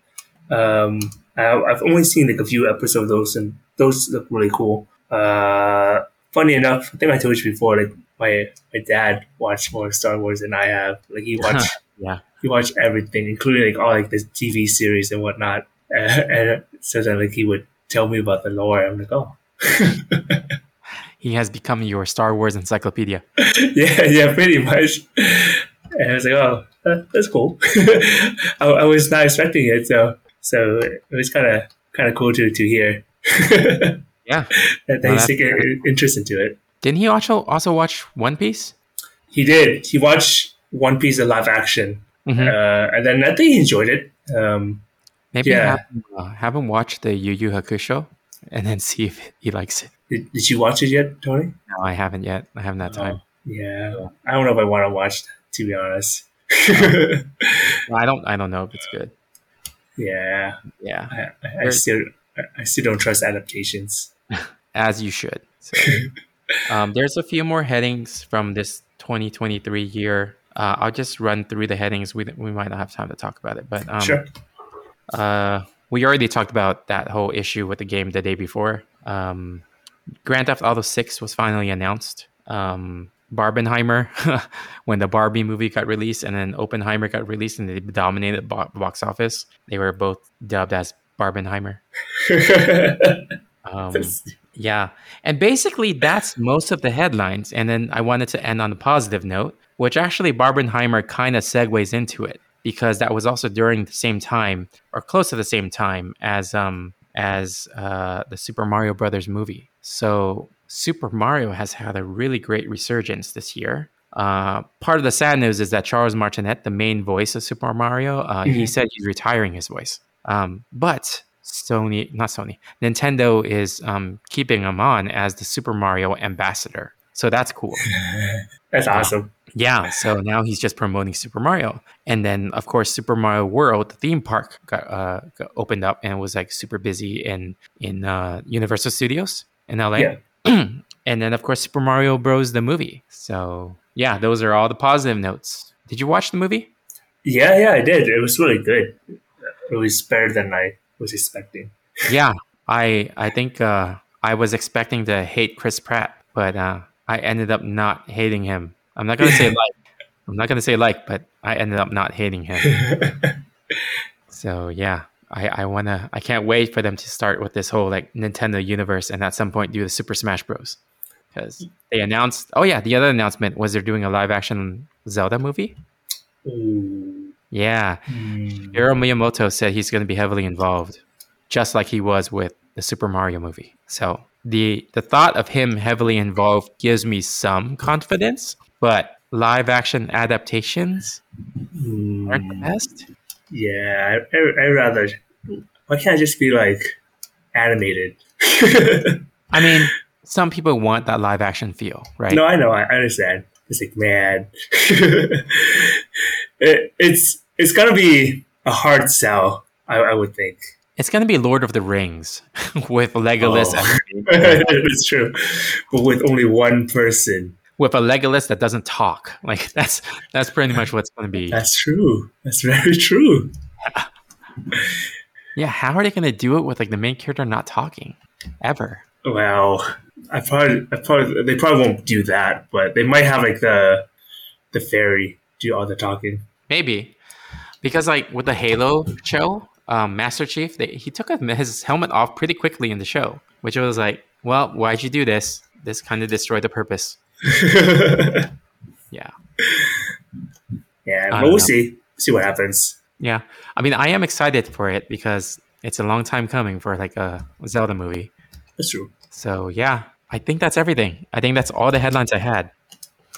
Um, I, I've only seen like a few episodes of those, and those look really cool. Uh, funny enough, I think I told you before, like my my dad watched more Star Wars than I have. Like he watched, Yeah. he watched everything, including like all like the TV series and whatnot. Uh, and so then like he would tell me about the lore. I'm like, oh, He has become your Star Wars encyclopedia. yeah, yeah, pretty much. And I was like, oh, that's cool. I, I was not expecting it, so so it was kind of kind of cool to to hear Yeah. that Well, he's that's taking interest into it. Didn't he also also watch One Piece? He did. He watched One Piece of live action, Mhm. uh, and then I think he enjoyed it. Um, Maybe yeah. have, him, uh, have him watch the Yu Yu Hakusho and then see if he likes it. did, did you watch it yet, Tony? No, I haven't yet. I haven't that time. Yeah, I don't know if I want to watch that, to be honest. Well, I don't. I don't know if it's good. yeah, Yeah, I, I, still I still don't trust adaptations. as you should. So, um, there's a few more headings from this 2023 year. Uh, I'll just run through the headings. We we might not have time to talk about it, but um, sure. Uh, we already talked about that whole issue with the game the day before. Um, Grand Theft Auto 6 was finally announced. Um, Barbenheimer, when the Barbie movie got released and then Oppenheimer got released and they dominated bo- box office, they were both dubbed as Barbenheimer. Um, yeah. And basically, that's most of the headlines. And then I wanted to end on a positive note, which actually Barbenheimer kind of segues into it because that was also during the same time or close to the same time as um as uh, the Super Mario Brothers movie. So Super Mario has had a really great resurgence this year. Uh, part of the sad news is that Charles Martinet, the main voice of Super Mario, uh, he Mhm. said he's retiring his voice. Um, but Sony, not Sony, Nintendo is um, keeping him on as the Super Mario ambassador. So that's cool. That's awesome. Yeah, so now he's just promoting Super Mario, and then of course Super Mario World, the theme park, got, uh, got opened up and was like super busy in in uh, Universal Studios in LA. Yeah. and then of course Super Mario Bros. the movie. So yeah, those are all the positive notes. Did you watch the movie? Yeah, yeah, I did. It was really good. It was better than I was expecting. yeah, I I think uh, I was expecting to hate Chris Pratt, but uh, I ended up not hating him. I'm not gonna say like. I'm not gonna say like, but I ended up not hating him. So yeah, I, I wanna I can't wait for them to start with this whole like Nintendo universe and at some point do the Super Smash Bros. Because they announced oh yeah, the other announcement was they're doing a live action Zelda movie. Ooh. Yeah. Hmm. Hiro Miyamoto said he's gonna be heavily involved, just like he was with the Super Mario movie. So the the thought of him heavily involved gives me some confidence, but live action adaptations aren't the Hmm. best. Yeah, I, I, I'd rather. Why can't I just be like animated? I mean, some people want that live action feel, right? no, I know. I, I understand. It's like, man, it, it's it's gonna be a hard sell. I, I would think. It's gonna be Lord of the Rings with Legolas, Oh. it's true, but with only one person. with a Legolas that doesn't talk. Like that's that's pretty much what's gonna be. That's true. That's very true. Yeah, how are they gonna do it with like the main character not talking ever? Well, I probably, I probably, they probably won't do that, but they might have like the the fairy do all the talking. Maybe because like with the Halo show, um, Master Chief, they, he took his helmet off pretty quickly in the show, which was like, well, why'd you do this? This kind of destroyed the purpose. Yeah. yeah, but we'll know. see. See what happens. Yeah. I mean, I am excited for it because it's a long time coming for like a Zelda movie. That's true. So yeah, I think that's everything. I think that's all the headlines I had.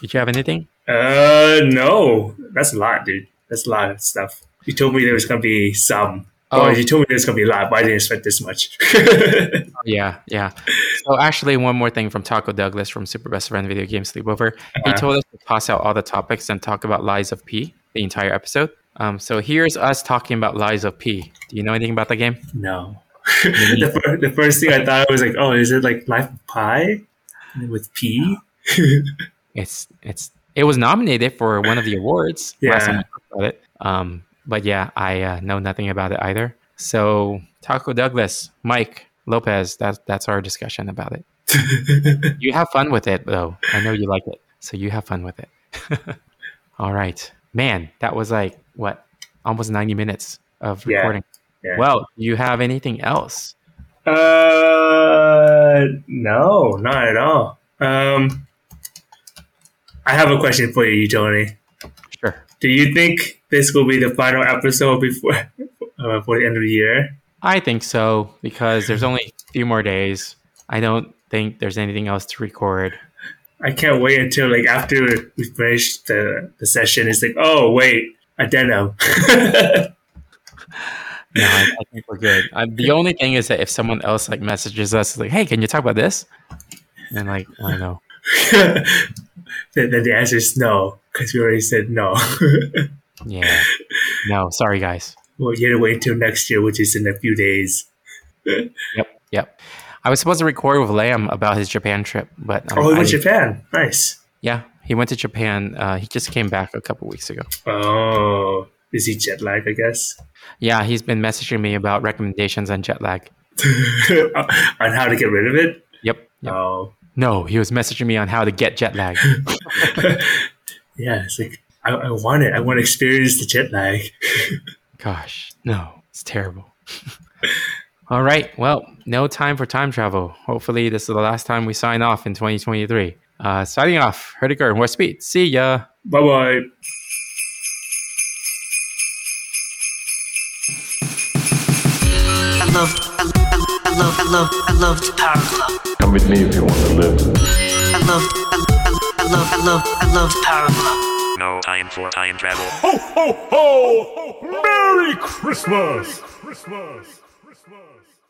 Did you have anything? Uh, no, that's a lot, dude. That's a lot of stuff. You told me there was gonna be some. Oh, Oh. you told me there's gonna be a lot, but I didn't expect this much. Yeah, yeah. So actually, one more thing from Taco Douglas from Super Best Friend Video Game Sleepover. He Uh-huh. told us to toss out all the topics and talk about Lies of P the entire episode. Um, so here's us talking about Lies of P. Do you know anything about the game? no. the, fir- the first thing I thought was like, oh, is it like Life of Pi with P? It's it's it was nominated for one of the awards. Yeah. I about it. Um, but yeah, I uh, know nothing about it either. So Taco Douglas, Mike Lopez, that's that's our discussion about it. you have fun with it though. I know you like it, so you have fun with it. All right, man. That was like what, almost ninety minutes of recording. Yeah. Well, you have anything else? Uh, no, not at all. Um, I have a question for you, Tony. Sure. Do you think this will be the final episode before uh, for the end of the year? I think so because there's only a few more days. I don't think there's anything else to record. I can't wait until like after we finish the, the session. It's like, oh wait, addendum. No, I, I think we're good. Uh, the only thing is that if someone else like messages us like, "Hey, can you talk about this?" And like, I don't know. then, then the answer is no, because we already said no. Yeah. No, sorry guys. well, you have to wait until next year, which is in a few days. Yep, yep. I was supposed to record with Lamb about his Japan trip, but um, Oh, he went to Japan. Nice. yeah, he went to Japan. Uh, he just came back a couple weeks ago. Oh, is he jet lag? I guess Yeah, he's been messaging me about recommendations on jet lag. on how to get rid of it. Yep. yep. Oh, No, he was messaging me on how to get jet lag. yeah. It's like I, I want it. I want to experience the jet lag. Gosh, no, it's terrible. All right. Well, no time for time travel. Hopefully, this is the last time we sign off in 2023. Uh, signing off, Herdiger and War Speed. See ya. bye bye. I loved, I, I, I loved, I loved, I loved Power Glove. Come with me if you want to live. I love, I, love, I, love, I love, I love I loved Power Glove. No time for time travel. Ho, ho, ho! Merry Christmas! Merry Christmas!